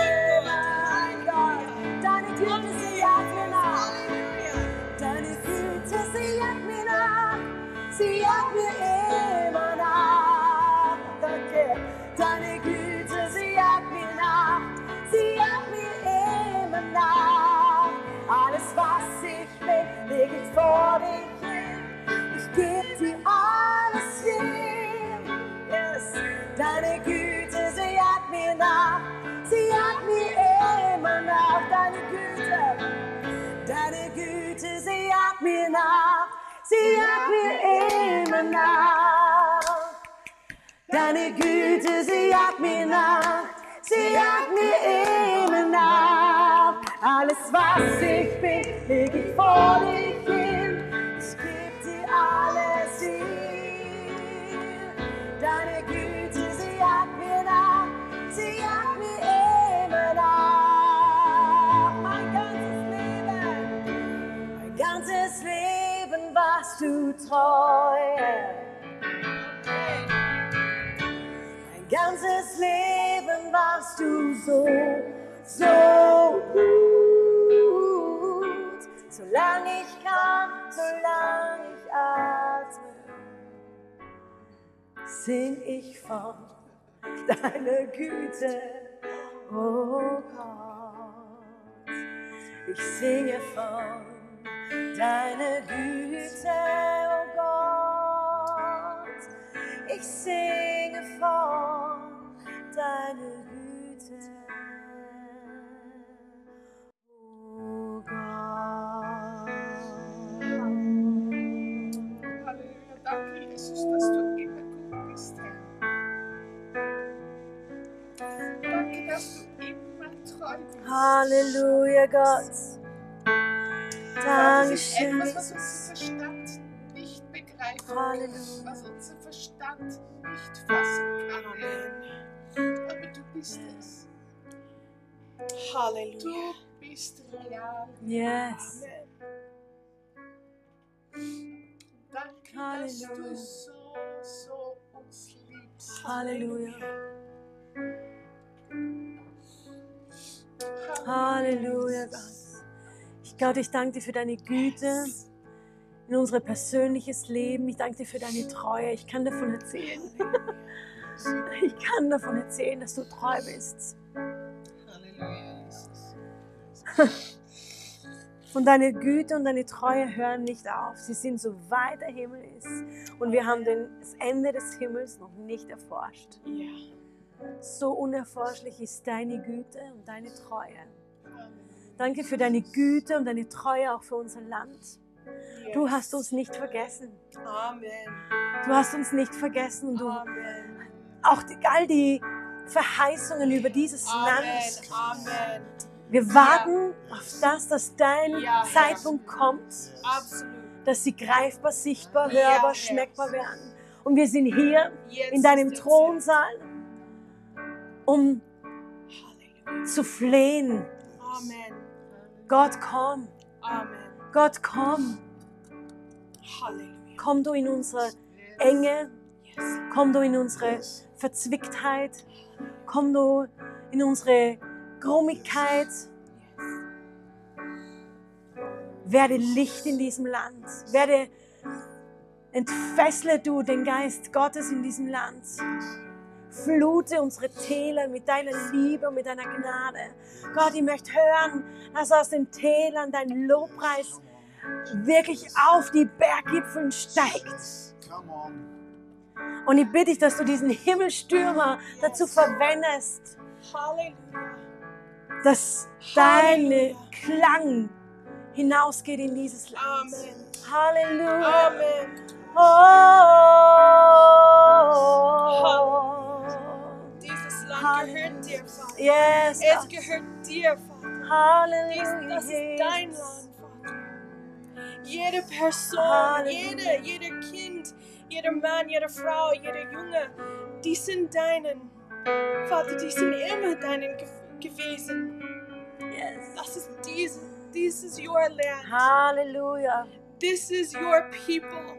nach. Deine Güte. Deine Güte, sie jagt mir nach, sie jagt mir immer nach. Deine Güte, sie jagt mir nach, sie jagt mir immer nach. Alles, was ich bin, leg ich vor dich hin. So, so gut. Solange ich kann, solange ich atme, sing ich von deiner Güte, oh Gott. Ich singe von deiner Güte, oh Gott. Ich singe von deiner Güte, dass du immer gut bist, Herr. Danke, dass du immer treu bist. Halleluja, Gott. Das ist Dankeschön, etwas, was Jesus. uns verstanden begreifen Halleluja. können, was unser Verstand nicht fassen kann. Aber du bist es. Halleluja. Du bist real. Yes. Danke, Halleluja. dass du so, so uns liebst. Halleluja. Halleluja, Gott. Ich Gott, ich danke dir für deine Güte in unser persönliches Leben. Ich danke dir für deine Treue. Ich kann davon erzählen. Ich kann davon erzählen, dass du treu bist. Halleluja, Jesus. Und deine Güte und deine Treue hören nicht auf. Sie sind so weit der Himmel ist. Und wir haben den, das Ende des Himmels noch nicht erforscht. So unerforschlich ist deine Güte und deine Treue. Danke für deine Güte und deine Treue auch für unser Land. Du hast uns nicht vergessen. Amen. Du hast uns nicht vergessen und du Amen. auch die, all die Verheißungen über dieses Amen. Land. Amen. Wir warten auf das, dass dein Ja. Zeitpunkt kommt, dass sie greifbar, sichtbar, hörbar, schmeckbar werden. Und wir sind hier Jetzt in deinem Thronsaal, um. Halleluja. zu flehen. Amen. Gott, komm. Amen. Gott, komm. Halleluja. Komm du in unsere Enge. Komm du in unsere Verzwicktheit. Komm du in unsere Grummigkeit. Werde Licht in diesem Land. Werde, entfessle du den Geist Gottes in diesem Land. Flute unsere Täler mit deiner Liebe und mit deiner Gnade. Gott, ich möchte hören, dass aus den Tälern dein Lobpreis wirklich auf die Berggipfeln steigt. Und ich bitte dich, dass du diesen Himmelstürmer dazu verwendest, Halleluja. Dass dein Klang hinausgeht in dieses Land. Amen. Halleluja. Amen. Oh. Dieses Land Halleluja. gehört dir, Vater. Yes, Es Gott. gehört dir, Vater. Dies, Halleluja. das ist dein. Land, Vater. Jede Person, Halleluja. jede, jeder Kind, jeder Mann, jede Frau, jeder Junge, die sind deinen. Vater, die sind immer deinen ge gewesen. Yes. Das ist diese, this is your land. Hallelujah. This is your people.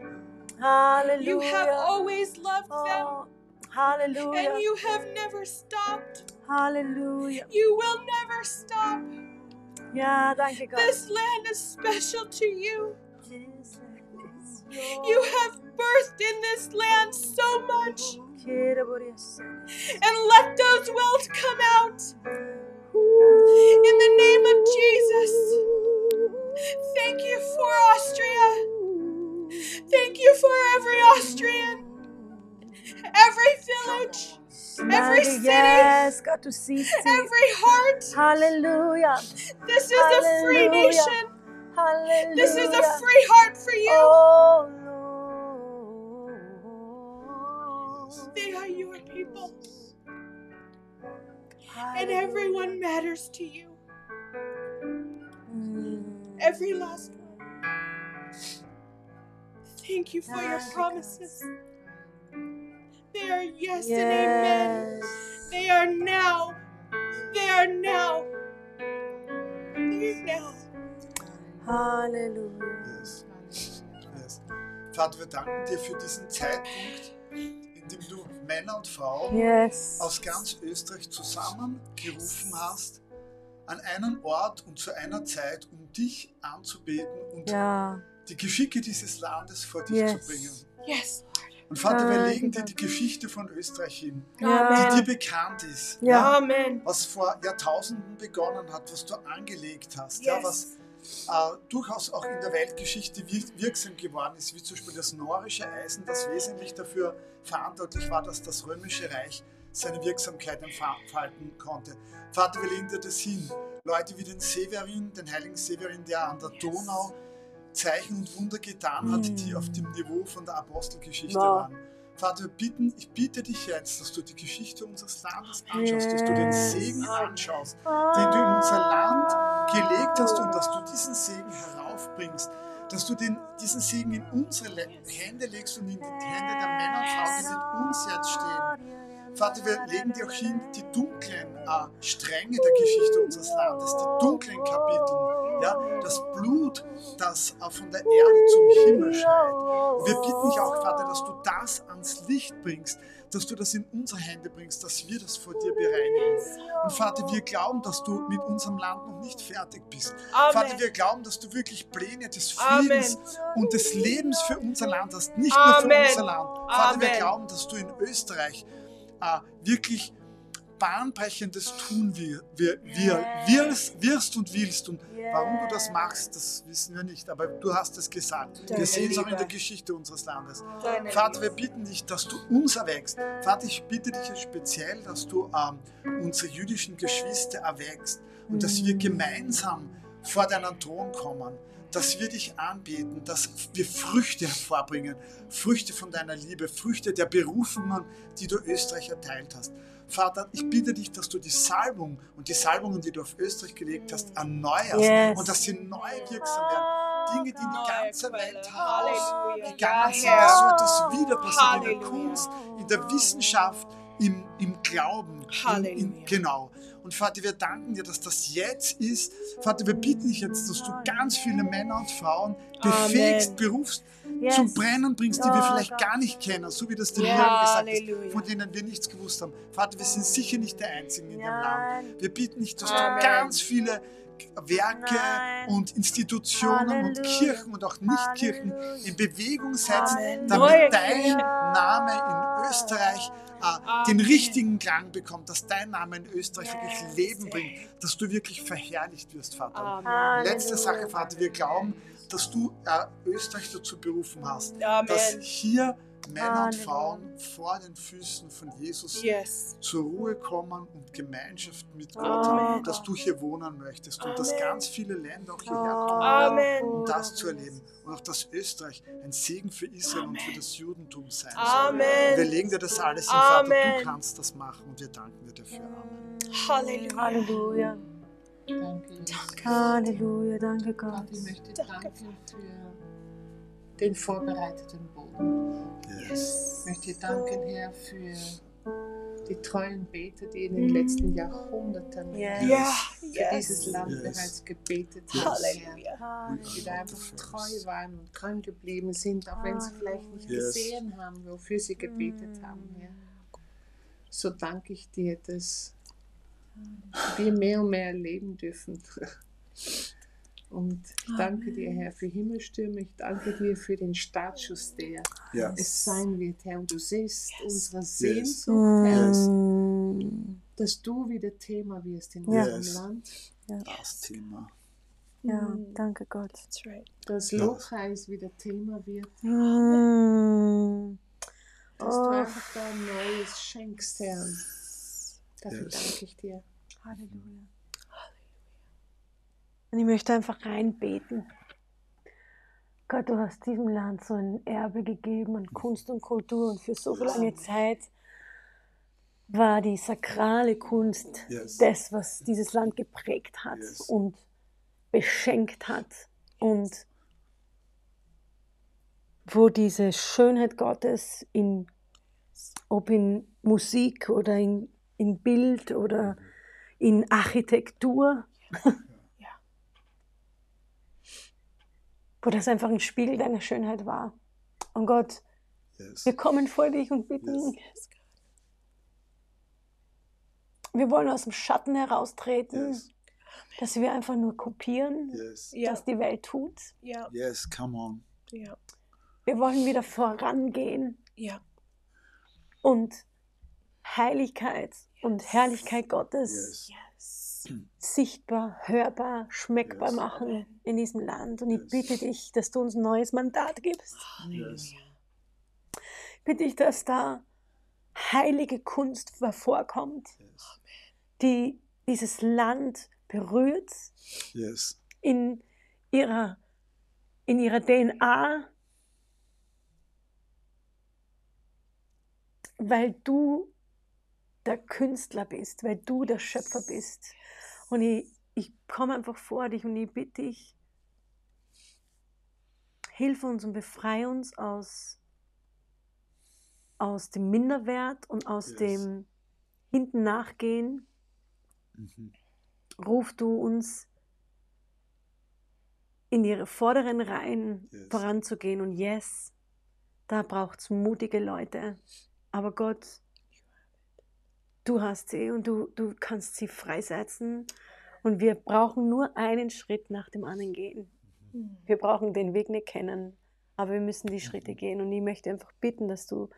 Hallelujah. You have always loved oh, them, Oh, Halleluja. and you have never stopped. Hallelujah. You will never stop. Ja, danke Gott. This land is special to you. Jesus. You have birthed in this land so much. And let those wells come out. In the name of Jesus. Thank you for Austria. Thank you for every Austrian, every village, every city, yes, Gott, du siehst sie. every heart. Hallelujah. This is a free nation. Halleluja. This is a free heart for you. Oh, They are your people, and everyone matters to you. Mm. Every last one. Thank you for your promises. They are yes and amen. They are now. They are now. They are now. Halleluja. Yes. Yes. Vater, wir danken dir für diesen Zeitpunkt, in dem du Männer und Frauen Yes. aus ganz Österreich zusammengerufen hast, an einen Ort und zu einer Zeit, um dich anzubeten und Ja. die Geschicke dieses Landes vor dich Yes. zu bringen. Yes. Und Vater, wir legen dir die Geschichte von Österreich hin, Ja. die dir bekannt ist, Ja. Amen. was vor Jahrtausenden begonnen hat, was du angelegt hast, ja, was Yes. Durchaus auch in der Weltgeschichte wir- wirksam geworden ist, wie zum Beispiel das norische Eisen, das wesentlich dafür verantwortlich war, dass das römische Reich seine Wirksamkeit entfalten konnte. Vater, dir das hin. Leute wie den Severin, den heiligen Severin, der an der Donau Zeichen und Wunder getan hat, die auf dem Niveau von der Apostelgeschichte Wow. waren. Vater, wir bitten, ich bitte dich jetzt, dass du die Geschichte unseres Landes anschaust, dass du den. Segen anschaust, den du in unser Land gelegt hast und dass du diesen Segen heraufbringst, dass du den, diesen Segen in unsere Hände legst und in die Hände der Männer und Frauen, die mit uns jetzt stehen. Vater, wir legen dir auch hin die dunklen äh, Stränge der Geschichte unseres Landes, die dunklen Kapitel, ja, das Blut, das äh, von der Erde zum Himmel schreit. Und wir bitten dich auch, Vater, dass du das ans Licht bringst, dass du das in unsere Hände bringst, dass wir das vor dir bereinigen. Und Vater, wir glauben, dass du mit unserem Land noch nicht fertig bist. Amen. Vater, wir glauben, dass du wirklich Pläne des Amen. Friedens und des Lebens für unser Land hast, nicht nur für Amen. unser Land. Vater, wir Amen. glauben, dass du in Österreich äh, wirklich Bahnbrechendes tun wir, wir, wir wirst, wirst und willst. Und warum du das machst, das wissen wir nicht. Aber du hast es gesagt. Wir sehen es auch in der Geschichte unseres Landes. Vater, wir bitten dich, dass du uns erwächst. Vater, ich bitte dich speziell, dass du ähm, unsere jüdischen Geschwister erwächst und dass wir gemeinsam vor deinen Thron kommen, dass wir dich anbeten, dass wir Früchte hervorbringen, Früchte von deiner Liebe, Früchte der Berufungen, die du Österreich erteilt hast. Vater, ich bitte dich, dass du die Salbung und die Salbungen, die du auf Österreich gelegt hast, erneuerst Yes. und dass sie neu wirksam werden. Dinge, die die Neue ganze. Welt Halleluja. gegangen Ja, sind, dass so etwas wieder passiert in der Halleluja. Kunst, in der Wissenschaft, im, im Glauben. In, in, Halleluja. genau. Und Vater, wir danken dir, dass das jetzt ist. Vater, wir bitten dich jetzt, dass du ganz viele Männer und Frauen befähigst, berufst, Yes. zum Brennen bringst, die wir Ja, vielleicht Gott. gar nicht kennen, so wie das der Ja, Miriam gesagt Halleluja. hat, von denen wir nichts gewusst haben. Vater, wir sind sicher nicht der Einzigen in Land. Nein. Wir bitten dich, dass Amen. du ganz viele Werke Nein. und Institutionen und Halleluja. Kirchen und auch Nichtkirchen in Bewegung setzt, damit dein. Name in Österreich äh, den richtigen Klang bekommt, dass dein Name in Österreich wirklich Yes. Leben bringt, dass du wirklich verherrlicht wirst, Vater. Letzte Sache, Vater, wir glauben, dass du äh, Österreich dazu berufen hast, Amen. dass hier Männer und. Frauen vor den Füßen von Jesus Yes. zur Ruhe kommen und Gemeinschaft mit Gott Amen. haben, dass du hier wohnen möchtest und dass Amen. ganz viele Länder auch hierher kommen, Amen. um das zu erleben und auch, dass Österreich ein Segen für Israel und für das Judentum sein soll. Amen. Wir legen dir das alles hin, Vater, Amen. du kannst das machen und wir danken dir dafür. Amen. Halleluja. Halleluja. Danke, Jesus. Halleluja. Danke Gott, Gott. ich möchte Danke, danken für den vorbereiteten Boden. Yes. Ich möchte danken, Herr, für die treuen Beter, die in den letzten Jahrhunderten Yes. Ja. für dieses Yes. Land Yes. bereits gebetet Yes. haben. Halleluja. Die da einfach treu waren und dran geblieben sind, auch wenn sie vielleicht nicht Yes. gesehen haben, wofür sie gebetet haben, Herr. So danke ich dir, dass wir mehr und mehr erleben dürfen. Und ich danke dir, Herr, für Himmelstürme. Ich danke dir für den Startschuss, der Ja. es sein wird, Herr. Und du siehst Yes. unsere Yes. Sehnsucht, Herr, Mm. dass du wieder Thema wirst in Ja. unserem Yes. Land. Das Thema. Ja, Mm. danke Gott. That's right. Dass Ja. Lobpreis wieder Thema wird. Mm. Dass du Oh. einfach da Neues schenkst, Herr. Dafür Yes. danke ich dir. Halleluja. Und ich möchte einfach reinbeten. Gott, du hast diesem Land so ein Erbe gegeben an Kunst und Kultur und für so lange Zeit war die sakrale Kunst Yes. das, was dieses Land geprägt hat Yes. und beschenkt hat und wo diese Schönheit Gottes in, ob in Musik oder in, in Bild oder in Architektur, Ja. wo das einfach ein Spiegel deiner Schönheit war. Und Gott, Yes. wir kommen vor dich und bitten, Yes. wir wollen aus dem Schatten heraustreten, Yes. dass wir einfach nur kopieren, Yes. Ja. was die Welt tut. Ja. Yes, come on. Ja. Wir wollen wieder vorangehen Ja. und Heiligkeit und Herrlichkeit Gottes Yes. Sichtbar, hörbar, schmeckbar Yes. machen in diesem Land. Und ich Yes. bitte dich, dass du uns ein neues Mandat gibst. Ich bitte dich, dass da heilige Kunst hervorkommt, die dieses Land berührt in ihrer, in ihrer DNA, weil du der Künstler bist, weil du der Schöpfer bist. Und ich, ich komme einfach vor dich und ich bitte dich, hilf uns und befreie uns aus, aus dem Minderwert und aus Yes. dem hinten nachgehen. Mhm. Ruf du uns in die vorderen Reihen Yes. voranzugehen. Und yes, da braucht es mutige Leute. Aber Gott, du hast sie und du, du kannst sie freisetzen. Und wir brauchen nur einen Schritt nach dem anderen gehen. Mhm. Wir brauchen den Weg nicht kennen, aber wir müssen die Schritte Mhm. gehen. Und ich möchte einfach bitten, dass du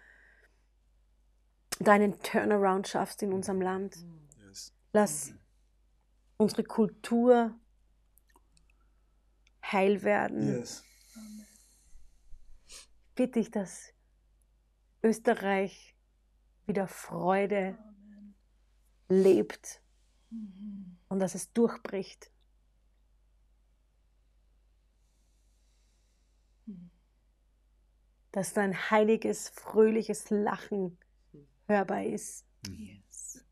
deinen Turnaround schaffst in unserem Land. Yes. Lass unsere Kultur heil werden. Yes. Bitte ich, dass Österreich wieder Freude. Lebt Mhm. und dass es durchbricht. Mhm. Dass da ein heiliges, fröhliches Lachen hörbar ist. Yes.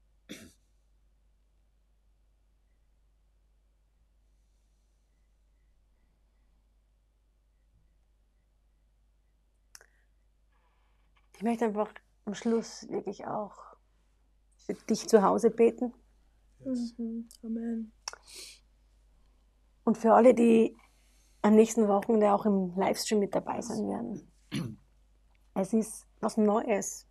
Ich möchte einfach am Schluss wirklich auch für dich zu Hause beten Yes. Mhm. Amen. und für alle, die am nächsten Wochenende auch im Livestream mit dabei sein werden. Es ist was Neues.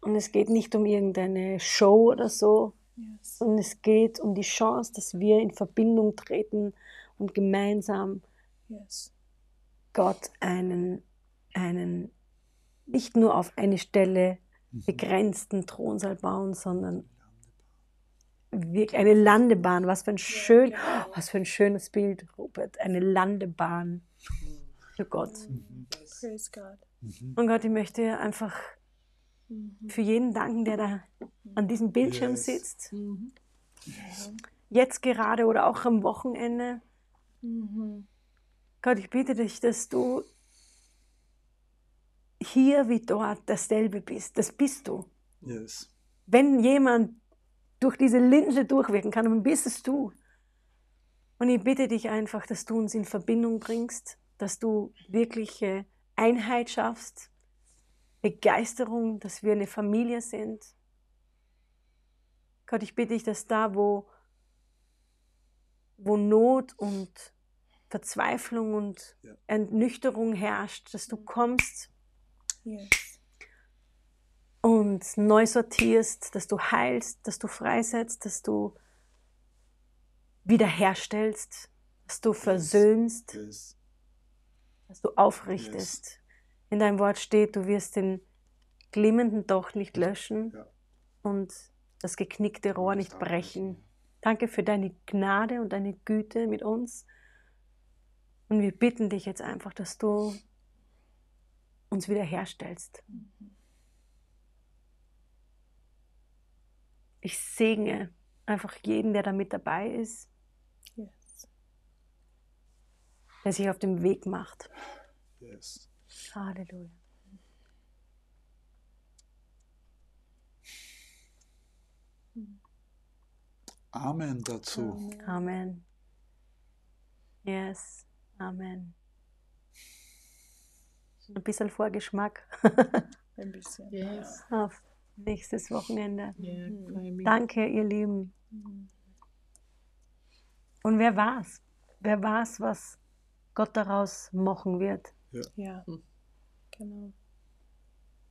Und es geht nicht um irgendeine Show oder so, Yes. sondern es geht um die Chance, dass wir in Verbindung treten und gemeinsam Yes. Gott einen, einen nicht nur auf eine Stelle begrenzten Thronsaal bauen, sondern wirklich eine Landebahn. Was für ein schön, genau. was für ein schönes Bild, Robert. Eine Landebahn für Gott. Praise God. Mhm. Und Gott, ich möchte einfach Mhm. für jeden danken, der da an diesem Bildschirm Yes. sitzt. Mhm. Jetzt gerade oder auch am Wochenende. Mhm. Gott, ich bitte dich, dass du hier wie dort dasselbe bist. Das bist du. Yes. Wenn jemand durch diese Linse durchwirken kann, dann bist es du. Und ich bitte dich einfach, dass du uns in Verbindung bringst, dass du wirkliche Einheit schaffst, Begeisterung, dass wir eine Familie sind. Gott, ich bitte dich, dass da, wo, wo Not und Verzweiflung und Ja. Ernüchterung herrscht, dass du kommst Yes. und neu sortierst, dass du heilst, dass du freisetzt, dass du wiederherstellst, dass du versöhnst, Yes. dass du aufrichtest. In deinem Wort steht, du wirst den glimmenden Docht nicht löschen Ja. und das geknickte Rohr nicht brechen. Danke für deine Gnade und deine Güte mit uns. Und wir bitten dich jetzt einfach, dass du uns wiederherstellst. Ich segne einfach jeden, der da mit dabei ist, Yes. der sich auf dem Weg macht. Yes. Halleluja. Amen dazu. Amen. Yes. Amen. Ein bisschen Vorgeschmack Ein bisschen. Yes. auf nächstes Wochenende. Ja, freue mich. Danke, ihr Lieben. Mhm. Und wer war's? Wer war's, was Gott daraus machen wird? Ja. Hm. Genau.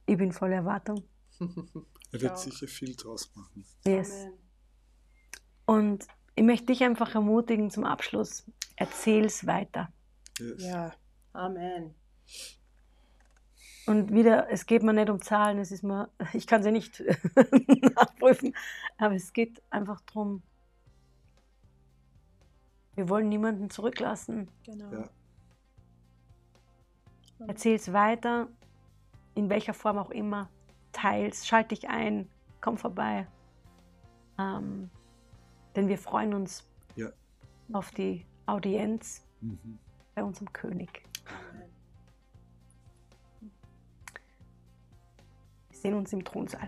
Ich bin voller Erwartung. Er wird Ja. sicher viel draus machen. Yes. Amen. Und ich möchte dich einfach ermutigen zum Abschluss. Erzähl's weiter. Yes. Ja. Amen. Und wieder, es geht mir nicht um Zahlen, es ist mir, ich kann sie nicht nachprüfen, aber es geht einfach darum, wir wollen niemanden zurücklassen. Genau. Ja. Erzähl's weiter, in welcher Form auch immer. Teils, schalt dich ein, komm vorbei. Ähm, denn wir freuen uns Ja. auf die Audienz Mhm. bei unserem König. Sehen uns im Thronsaal.